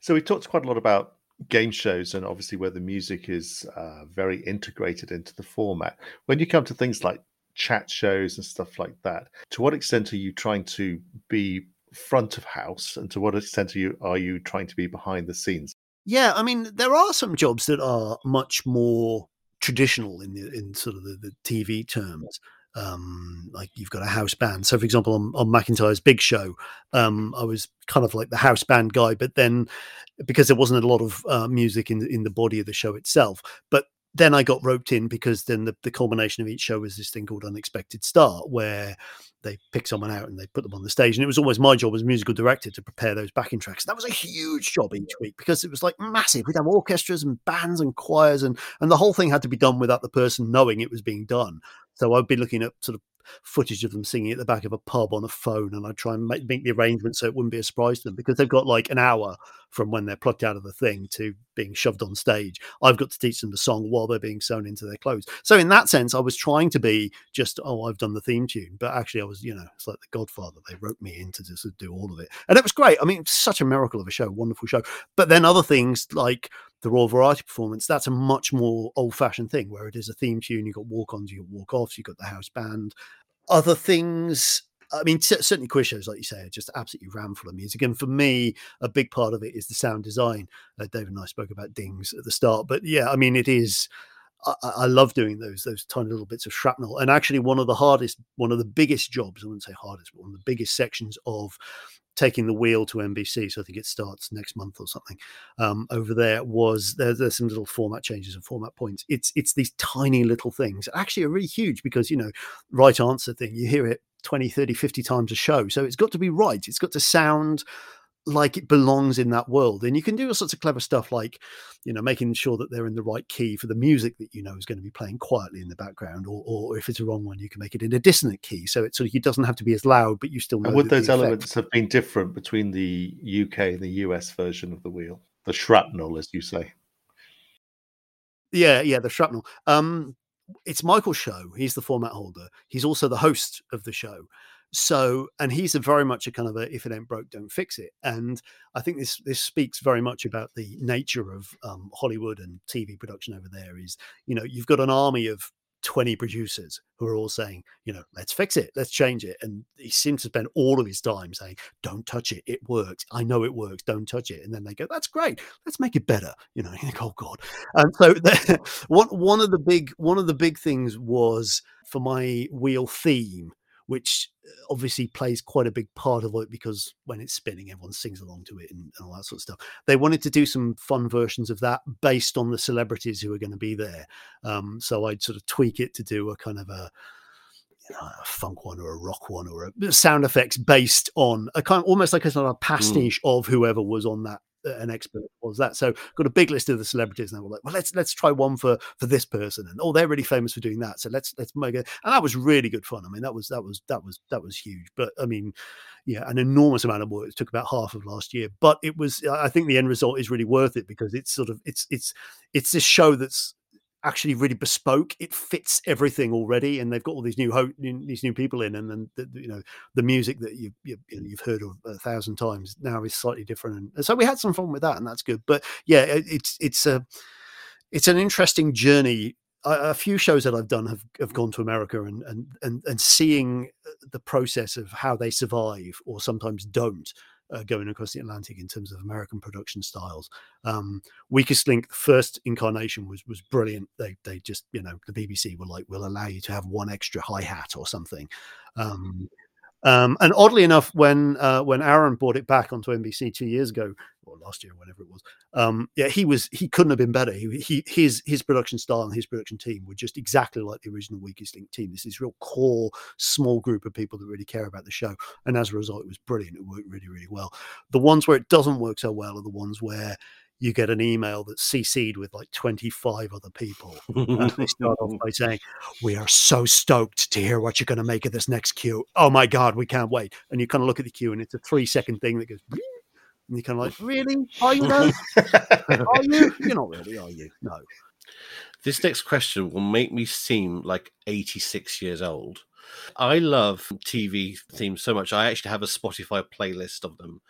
Speaker 2: So we talked quite a lot about game shows and obviously where the music is uh, very integrated into the format. When you come to things like chat shows and stuff like that, to what extent are you trying to be front of house, and to what extent are you are you trying to be behind the scenes?
Speaker 3: Yeah, I mean, there are some jobs that are much more traditional in the in sort of the, the TV terms um, like you've got a house band. So, for example, on, on McIntyre's Big Show, um, I was kind of like the house band guy, but then because there wasn't a lot of uh, music in in the body of the show itself, but then I got roped in because then the, the culmination of each show was this thing called Unexpected Star, where they pick someone out and they put them on the stage. And it was always my job as musical director to prepare those backing tracks. And that was a huge job each week because it was like massive. We'd have orchestras and bands and choirs, and and the whole thing had to be done without the person knowing it was being done. So I'd be looking at sort of footage of them singing at the back of a pub on a phone, and I'd try and make, make the arrangement so it wouldn't be a surprise to them because they've got like an hour from when they're plucked out of the thing to being shoved on stage. I've got to teach them the song while they're being sewn into their clothes. So in that sense, I was trying to be just oh, I've done the theme tune, but actually I was you know it's like the Godfather. They wrote me in to just do all of it, and it was great. I mean, such a miracle of a show, wonderful show. But then other things like the Royal Variety Performance, that's a much more old fashioned thing where it is a theme tune. You've got walk ons, you've got walk offs, you've got the house band. Other things, I mean, certainly quiz shows, like you say, are just absolutely ram full of music. And for me, a big part of it is the sound design. Uh, David and I spoke about dings at the start, but yeah, I mean, it is. I, I, love doing those those tiny little bits of shrapnel. And actually, one of the hardest, one of the biggest jobs, I wouldn't say hardest, but one of the biggest sections of taking the wheel to NBC. So I think it starts next month or something. Um, over there was there, there's some little format changes and format points. It's it's these tiny little things. Actually, are really huge because you know, right answer thing. You hear it 20, 30, 50 times a show. So it's got to be right. It's got to sound like it belongs in that world. And you can do all sorts of clever stuff like, you know, making sure that they're in the right key for the music that you know is going to be playing quietly in the background, or, or if it's a wrong one, you can make it in a dissonant key. So it sort of it doesn't have to be as loud, but you still know.
Speaker 2: And would those elements have been different between the UK and the US version of the wheel? the shrapnel, as you say.
Speaker 3: Yeah, yeah, the shrapnel. Um, it's Michael's show. He's the format holder. He's also the host of the show. So, and he's a very much a kind of a if it ain't broke, don't fix it. And I think this this speaks very much about the nature of um, Hollywood and TV production over there. Is you know you've got an army of 20 producers who are all saying, you know, let's fix it, let's change it. And he seems to spend all of his time saying, don't touch it, it works. I know it works, don't touch it. And then they go, that's great, let's make it better. You know, [LAUGHS] you think, oh God. And so [LAUGHS] one one of the big one of the big things was for my wheel theme which uh, obviously plays quite a big part of it because when it's spinning, everyone sings along to it and, and, all that sort of stuff. They wanted to do some fun versions of that based on the celebrities who are going to be there. Um, so I'd sort of tweak it to do a kind of a, you know, a funk one or a rock one or a sound effects based on a kind of almost like a sort of mm. pastiche mm. of whoever was on that an expert was that. So got a big list of the celebrities, and they were like, "Well, let's let's try one for for this person." And oh, they're really famous for doing that, so let's let's make it. And that was really good fun. I mean, that was that was that was that was huge. But I mean, yeah, an enormous amount of work. It took about half of last year, but it was. I think the end result is really worth it because it's sort of it's it's it's this show that's actually really bespoke. It fits everything already, and they've got all these new ho- these new people in, and then the, you know the music that you've you have heard of a thousand times now is slightly different, and so we had some fun with that, and that's good. But yeah, it's it's a it's an interesting journey. A, a few shows that I've done have, have gone to America and, and and and seeing uh, the process of how they survive or sometimes don't uh, going across the Atlantic in terms of American production styles. Um, Weakest Link, the first incarnation was was brilliant. They they just you know the BBC were like, we'll allow you to have one extra hi hat or something. Um, um, and oddly enough, when uh, when Aaron brought it back onto NBC two years ago, or last year, whenever it was, um, yeah, he was he couldn't have been better. He, he his his production style and his production team were just exactly like the original Weakest Link team. This is real core small group of people that really care about the show, and as a result, it was brilliant. It worked really really well. The ones where it doesn't work so well are the ones where you get an email that's CC'd with like 25 other people. and they start off [LAUGHS] by saying, We are so stoked to hear what you're going to make of this next queue. Oh my God, we can't wait. And you kind of look at the queue and it's a three second thing that goes, and you're kind of like, Really? Are you are you? You're not really, are you? No.
Speaker 1: This next question will make me seem like 86 years old. I love TV themes so much. I actually have a Spotify playlist of them.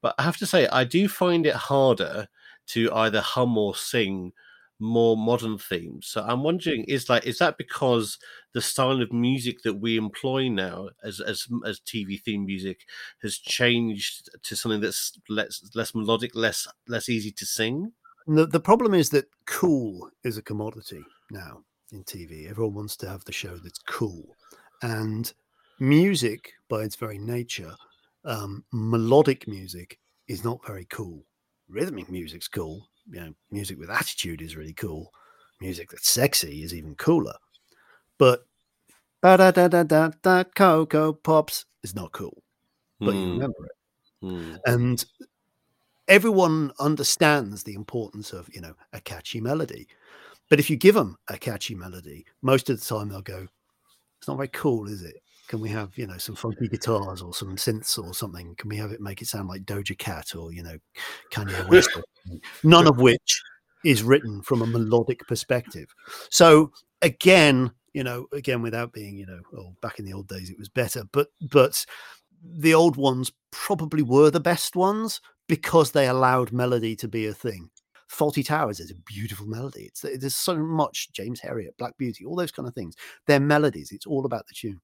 Speaker 1: But I have to say, I do find it harder to either hum or sing more modern themes. So I'm wondering, is like is that because the style of music that we employ now as as as TV theme music has changed to something that's less less melodic, less less easy to sing?
Speaker 3: The the problem is that cool is a commodity now in TV. Everyone wants to have the show that's cool, and music by its very nature, um, melodic music is not very cool rhythmic music's cool. You know, music with attitude is really cool. Music that's sexy is even cooler. But da da da da da da Coco Pops is not cool. But mm. you hmm. remember it. Mm. And everyone understands the importance of, you know, a catchy melody. But if you give them a catchy melody, most of the time they'll go, it's not very cool, is it? Can we have, you know, some funky guitars or some synths or something? Can we have it make it sound like Doja Cat or, you know, Kanye West? None of which is written from a melodic perspective. So again, you know, again, without being, you know, oh, back in the old days it was better, but but the old ones probably were the best ones because they allowed melody to be a thing. Fawlty Towers is a beautiful melody. It's there's so much James Herriot, Black Beauty, all those kind of things. They're melodies. It's all about the tune.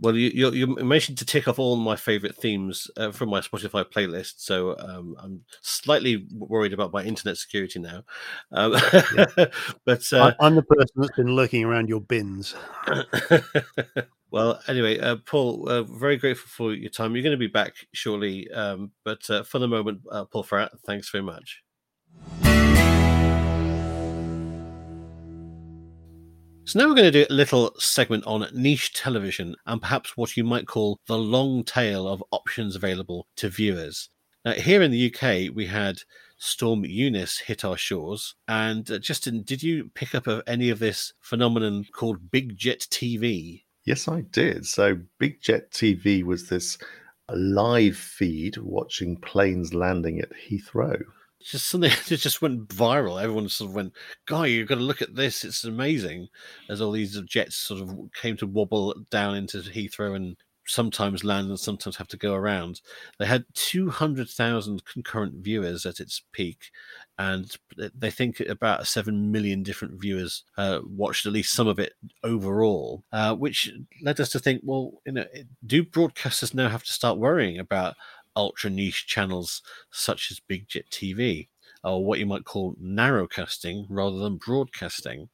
Speaker 1: Well, you, you, you mentioned to tick off all my favorite themes uh, from my Spotify playlist, so um, I'm slightly worried about my internet security now. Um, yeah. [LAUGHS] but uh,
Speaker 3: I'm the person that's been lurking around your bins. [LAUGHS]
Speaker 1: well, anyway, uh, Paul, uh, very grateful for your time. You're going to be back shortly, um, but uh, for the moment, uh, Paul Farrer, thanks very much. So now we're going to do a little segment on niche television and perhaps what you might call the long tail of options available to viewers. Now, here in the UK, we had Storm Eunice hit our shores. And uh, Justin, did you pick up any of this phenomenon called Big Jet TV?
Speaker 2: Yes, I did. So, Big Jet TV was this live feed watching planes landing at Heathrow.
Speaker 1: Just something [LAUGHS] that just went viral. Everyone sort of went, "Guy, you've got to look at this! It's amazing!" As all these jets sort of came to wobble down into Heathrow and sometimes land and sometimes have to go around. They had 200,000 concurrent viewers at its peak, and they think about 7 million different viewers uh, watched at least some of it overall, uh, which led us to think well, you know, do broadcasters now have to start worrying about ultra niche channels such as Big Jet TV? Or what you might call narrowcasting rather than broadcasting.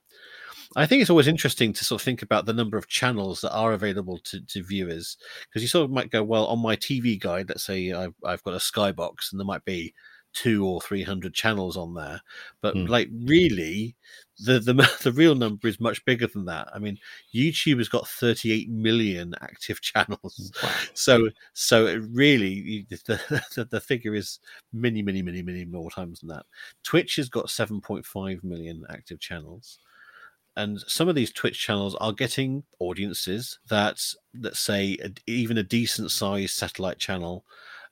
Speaker 1: I think it's always interesting to sort of think about the number of channels that are available to, to viewers because you sort of might go, well, on my TV guide, let's say I've, I've got a Skybox and there might be two or three hundred channels on there, but mm. like really, the, the [LAUGHS] the real number is much bigger than that. I mean, YouTube has got 38 million active [LAUGHS] channels, wow. so so really the, the the figure is many many many many more times than that. Twitch has got 7.5 million active channels and some of these twitch channels are getting audiences that let's say a, even a decent sized satellite channel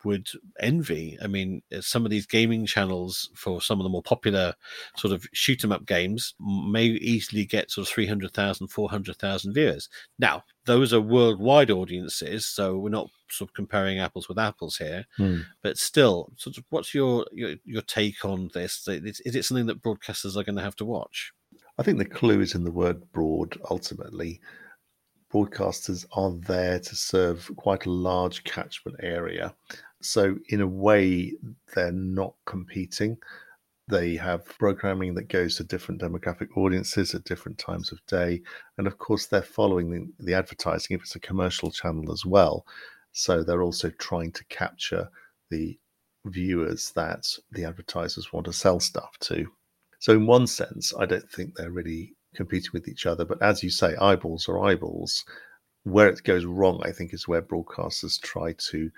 Speaker 1: would envy. I mean, uh, some of these gaming channels for some of the more popular sort of shoot 'em up games may easily get sort of 300,000, 400,000 viewers. Now, those are worldwide audiences, so we're not sort of comparing apples with apples here. Hmm. But still, sort of, what's your, your your take on this? Is it something that broadcasters are going to have to watch?
Speaker 2: I think the clue is in the word broad ultimately. Broadcasters are there to serve quite a large catchment area. So, in a way, they're not competing. They have programming that goes to different demographic audiences at different times of day. And of course, they're following the, the advertising if it's a commercial channel as well. So, they're also trying to capture the viewers that the advertisers want to sell stuff to. So, in one sense, I don't think they're really competing with each other. But as you say, eyeballs are eyeballs. Where it goes wrong, I think, is where broadcasters try to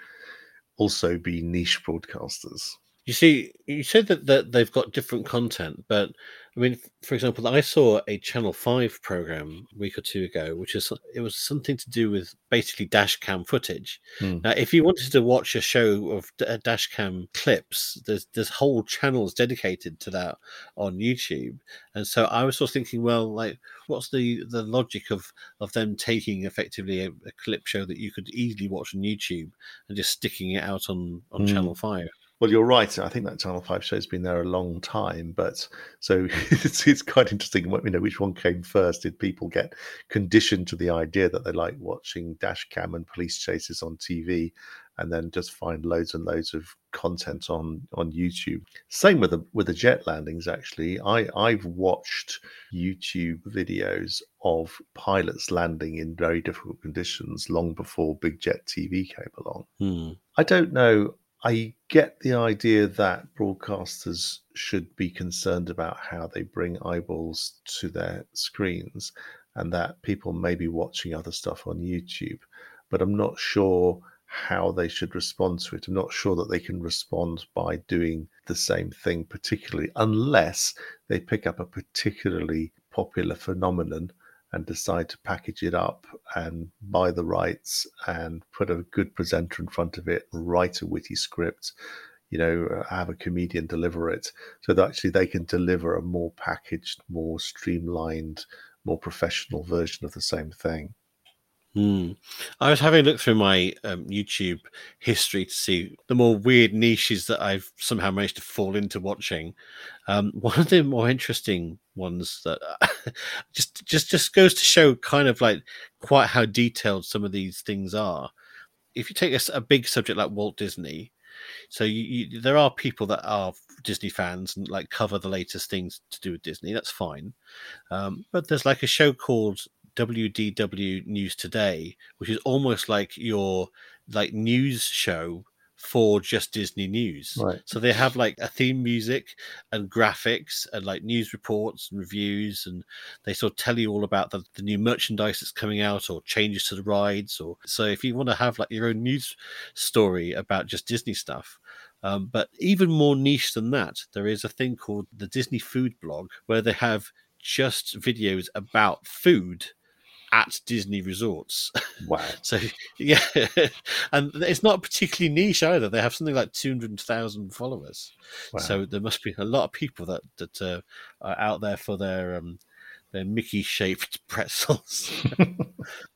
Speaker 2: also be niche broadcasters.
Speaker 1: You see, you said that, that they've got different content, but I mean, for example, I saw a Channel Five program a week or two ago, which is it was something to do with basically dash cam footage. Mm. Now, if you wanted to watch a show of uh, dash cam clips, there's there's whole channels dedicated to that on YouTube, and so I was sort of thinking, well, like, what's the the logic of of them taking effectively a, a clip show that you could easily watch on YouTube and just sticking it out on on mm. Channel Five?
Speaker 2: Well, you're right. I think that Channel Five show's been there a long time, but so [LAUGHS] it's it's quite interesting. You know, which one came first? Did people get conditioned to the idea that they like watching dash cam and police chases on TV, and then just find loads and loads of content on on YouTube? Same with the with the jet landings. Actually, I I've watched YouTube videos of pilots landing in very difficult conditions long before Big Jet TV came along. Hmm. I don't know I get the idea that broadcasters should be concerned about how they bring eyeballs to their screens and that people may be watching other stuff on YouTube, but I'm not sure how they should respond to it. I'm not sure that they can respond by doing the same thing, particularly unless they pick up a particularly popular phenomenon and decide to package it up and buy the rights and put a good presenter in front of it, write a witty script, you know, have a comedian deliver it so that actually they can deliver a more packaged, more streamlined, more professional version of the same thing.
Speaker 1: Hmm. I was having a look through my um, YouTube history to see the more weird niches that I've somehow managed to fall into watching. Um, [LAUGHS] one of the more interesting ones that [LAUGHS] just just just goes to show kind of like quite how detailed some of these things are. If you take a, a big subject like Walt Disney, so you, you, there are people that are Disney fans and like cover the latest things to do with Disney. That's fine, um, but there's like a show called WDW News Today, which is almost like your like news show for just Disney News.
Speaker 2: Right.
Speaker 1: So they have like a theme music and graphics and like news reports and reviews, and they sort of tell you all about the, the new merchandise that's coming out or changes to the rides. Or so if you want to have like your own news story about just Disney stuff. Um, but even more niche than that, there is a thing called the Disney Food Blog where they have just videos about food at Disney resorts.
Speaker 2: Wow. [LAUGHS]
Speaker 1: so yeah, [LAUGHS] and it's not particularly niche either. They have something like two hundred thousand followers.
Speaker 2: wow.
Speaker 1: So there must be a lot of people that that uh, are out there for their um, their Mickey shaped [LAUGHS] pretzels.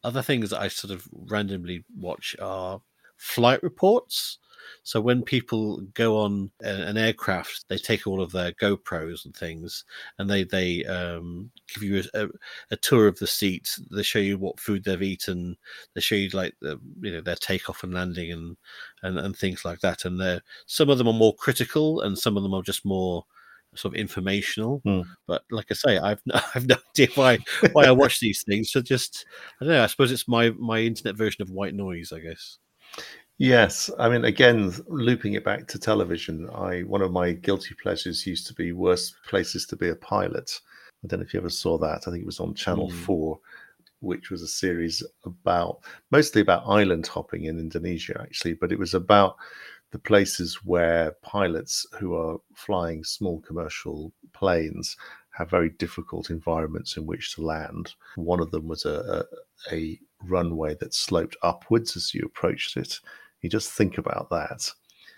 Speaker 1: Other things that I sort of randomly watch are flight reports. So when people go on an aircraft, they take all of their GoPros and things, and they they um, give you a, a, tour of the seats. They show you what food they've eaten. They show you like the you know their takeoff and landing and and, and things like that. And they're some of them are more critical, and some of them are just more sort of informational.
Speaker 2: Hmm.
Speaker 1: But like I say, I've [LAUGHS] no, I've no idea why why I watch these things. So just I don't know. I suppose it's my my internet version of white noise. I guess.
Speaker 2: Yes, I mean, again, looping it back to television, I one of my guilty pleasures used to be worst places to be a pilot. I don't know if you ever saw that. I think it was on Channel
Speaker 1: Mm.
Speaker 2: Four, which was a series about mostly about island hopping in Indonesia, actually, but it was about the places where pilots who are flying small commercial planes have very difficult environments in which to land. One of them was a, a, a runway that sloped upwards as you approached it. You just think about that.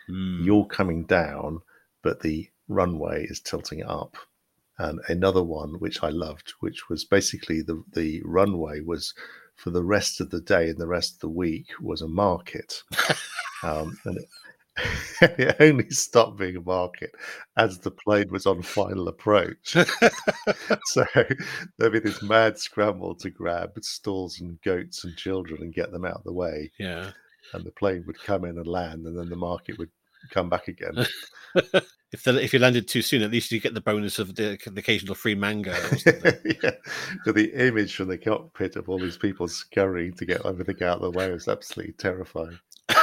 Speaker 1: Hmm.
Speaker 2: You're coming down, but the runway is tilting up. And another one which I loved, which was basically the, the runway was for the rest of the day and the rest of the week was a market. um, [LAUGHS] and it, [LAUGHS] it only stopped being a market as the plane was on final approach. [LAUGHS] so there'd be this mad scramble to grab stalls and goats and children and get them out of the way.
Speaker 1: yeah.
Speaker 2: And the plane would come in and land, and then the market would come back again. [LAUGHS]
Speaker 1: if the, if you landed too soon, at least you get the bonus of the, the occasional free mango. Or [LAUGHS]
Speaker 2: yeah. So the image from the cockpit of all these people scurrying to get everything out of the way was absolutely terrifying. [LAUGHS]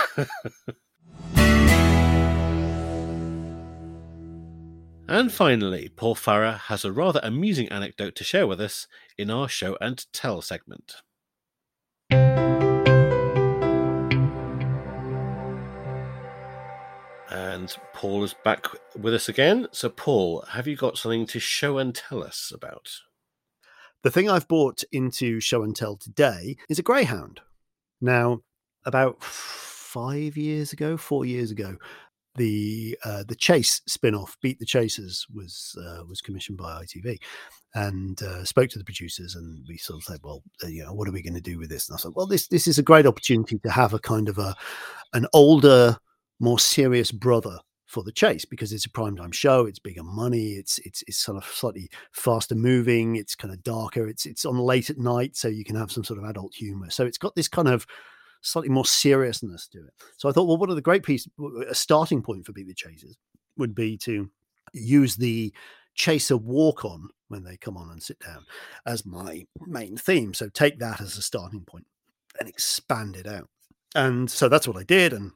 Speaker 1: and finally, Paul Farrer has a rather amusing anecdote to share with us in our show and tell segment. And Paul is back with us again. So, Paul, have you got something to show and tell us about?
Speaker 3: The thing I've bought into show and tell today is a greyhound. Now, about five years ago, four years ago, the uh, the Chase spin-off, Beat the Chasers, was uh, was commissioned by ITV, and uh, spoke to the producers, and we sort of said, well, uh, you know, what are we going to do with this? And I said, well, this this is a great opportunity to have a kind of a an older, more serious brother for the chase because it's a primetime show it's bigger money it's it's it's sort of slightly faster moving it's kind of darker it's it's on late at night so you can have some sort of adult humor. So it's got this kind of slightly more seriousness to it. So i thought well one of the great pieces a starting point for beat the chasers would be to use the chaser walk on when they come on and sit down as my main theme. So take that as a starting point and expand it out. And so that's what i did and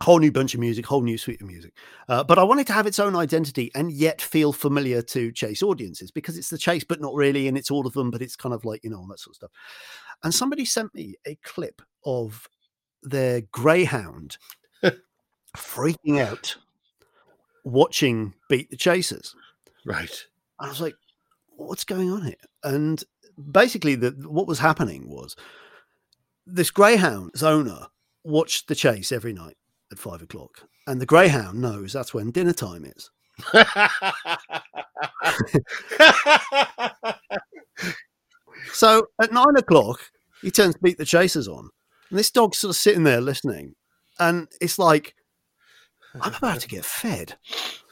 Speaker 3: whole new bunch of music, whole new suite of music. Uh, but I wanted to have its own identity and yet feel familiar to Chase audiences because it's the Chase, but not really, and it's all of them, but it's kind of like you know all that sort of stuff. And somebody sent me a clip of their greyhound [LAUGHS] freaking out watching Beat the Chasers.
Speaker 1: Right.
Speaker 3: And I was like, what's going on here? And basically, the, what was happening was this greyhound's owner watched the chase every night at five o'clock. And the greyhound knows that's when dinner time is. [LAUGHS] So at nine o'clock, he turns to Beat the Chasers on. And this dog's sort of sitting there listening. And it's like, I'm about to get fed.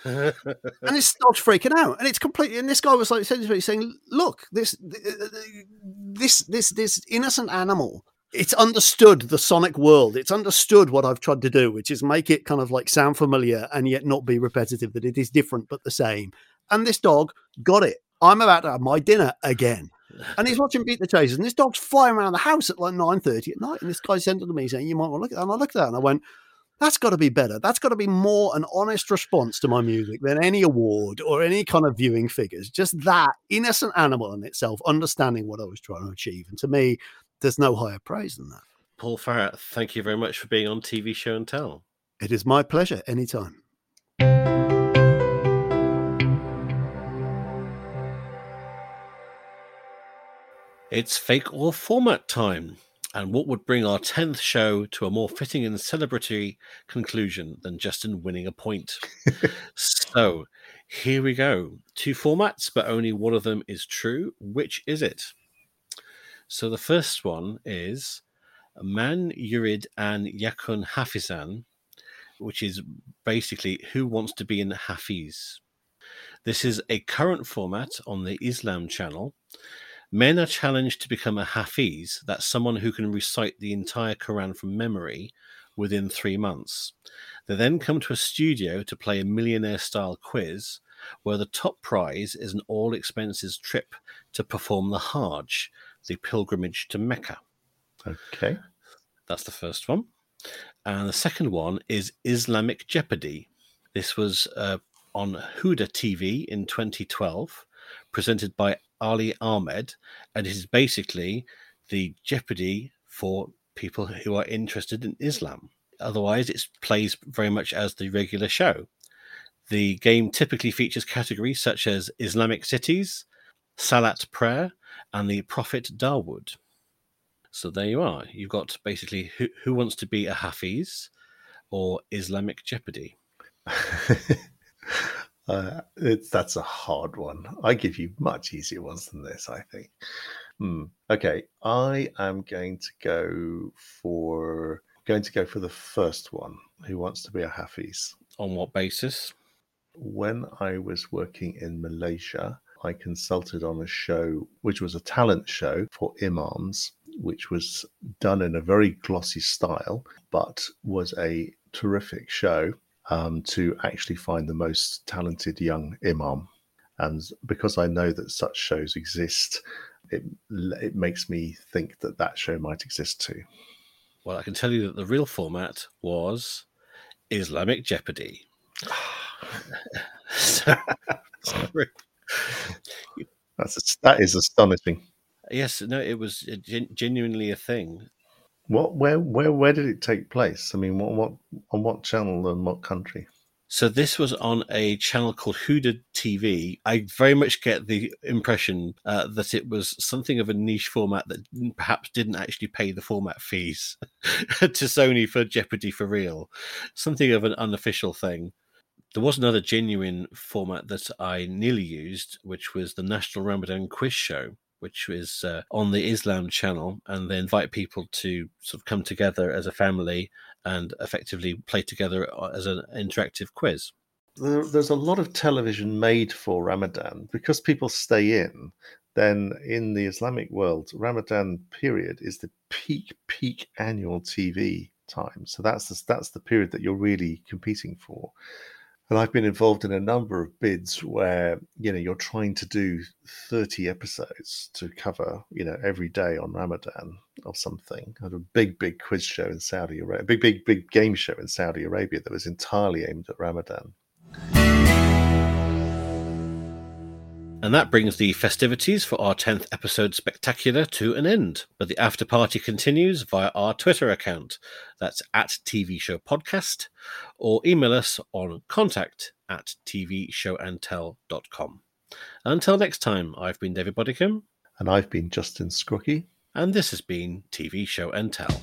Speaker 3: And this dog's freaking out. And it's completely, and this guy was like saying, look, this, this, this, this innocent animal, it's understood the sonic world. It's understood what I've tried to do, which is make it kind of like sound familiar and yet not be repetitive, that it is different but the same. And this dog got it. I'm about to have my dinner again. And he's watching Beat the Chasers, and this dog's flying around the house at like 9.30 at night. And this guy sent it to me saying, You might want to look at that. And I looked at that and I went, That's got to be better. That's got to be more an honest response to my music than any award or any kind of viewing figures. Just that innocent animal in itself, understanding what I was trying to achieve. And to me, there's no higher praise than that.
Speaker 1: Paul Farrer, thank you very much for being on TV Show and Tell.
Speaker 3: It is my pleasure anytime.
Speaker 1: It's fake or format time. And what would bring our 10th show to a more fitting and celebratory conclusion than Justin winning a point? [LAUGHS] so here we go. Two formats, but only one of them is true. Which is it? So the first one is Man Yurid and Yakun Hafizan, which is basically Who Wants to Be in Hafiz? This is a current format on the Islam channel. Men are challenged to become a Hafiz, that's someone who can recite the entire Quran from memory within three months. They then come to a studio to play a millionaire style quiz where the top prize is an all expenses trip to perform the Hajj, the pilgrimage to Mecca.
Speaker 2: Okay.
Speaker 1: That's the first one. And the second one is Islamic Jeopardy. This was uh, on Huda TV in 2012, presented by Ali Ahmed, and it is basically the Jeopardy for people who are interested in Islam. Otherwise, it plays very much as the regular show. The game typically features categories such as Islamic cities, Salat prayer, and the Prophet Dawood. So there you are. You've got basically who, who wants to be a Hafiz or Islamic Jeopardy. [LAUGHS]
Speaker 2: uh, it's that's a hard one. I give you much easier ones than this. I think. Hmm. Okay, I am going to go for going to go for the first one. Who wants to be a Hafiz?
Speaker 1: On what basis?
Speaker 2: When I was working in Malaysia, I consulted on a show which was a talent show for imams, which was done in a very glossy style, but was a terrific show um, to actually find the most talented young imam. And because I know that such shows exist, it, it makes me think that that show might exist too.
Speaker 1: Well, I can tell you that the real format was Islamic Jeopardy. [SIGHS] [LAUGHS]
Speaker 2: That's that is astonishing.
Speaker 1: Yes, no, it was gen- genuinely a thing.
Speaker 2: What, where, where, where did it take place? I mean, what, what, on what channel and what country?
Speaker 1: So this was on a channel called Huda TV. I very much get the impression uh, that it was something of a niche format that perhaps didn't actually pay the format fees [LAUGHS] to Sony for Jeopardy for real. Something of an unofficial thing. There was another genuine format that I nearly used, which was the National Ramadan Quiz Show which was uh, on the Islam channel, and they invite people to sort of come together as a family and effectively play together uh, as an interactive quiz.
Speaker 2: There, there's a lot of television made for Ramadan because people stay in. Then, in the Islamic world, Ramadan period is the peak peak annual TV time. So that's the, that's the period that you're really competing for. And I've been involved in a number of bids where, you know, you're trying to do 30 episodes to cover, you know, every day on Ramadan or something. I had a big, big quiz show in Saudi Arabia, a big, big, big game show in Saudi Arabia that was entirely aimed at Ramadan.
Speaker 1: And that brings the festivities for our 10th episode spectacular to an end. But the after party continues via our Twitter account. That's at TV Show Podcast, or email us on contact at tvshowandtell.com. Until next time, I've been David Bodycombe.
Speaker 2: And I've been Justin Scroggie.
Speaker 1: And this has been TV Show and Tell.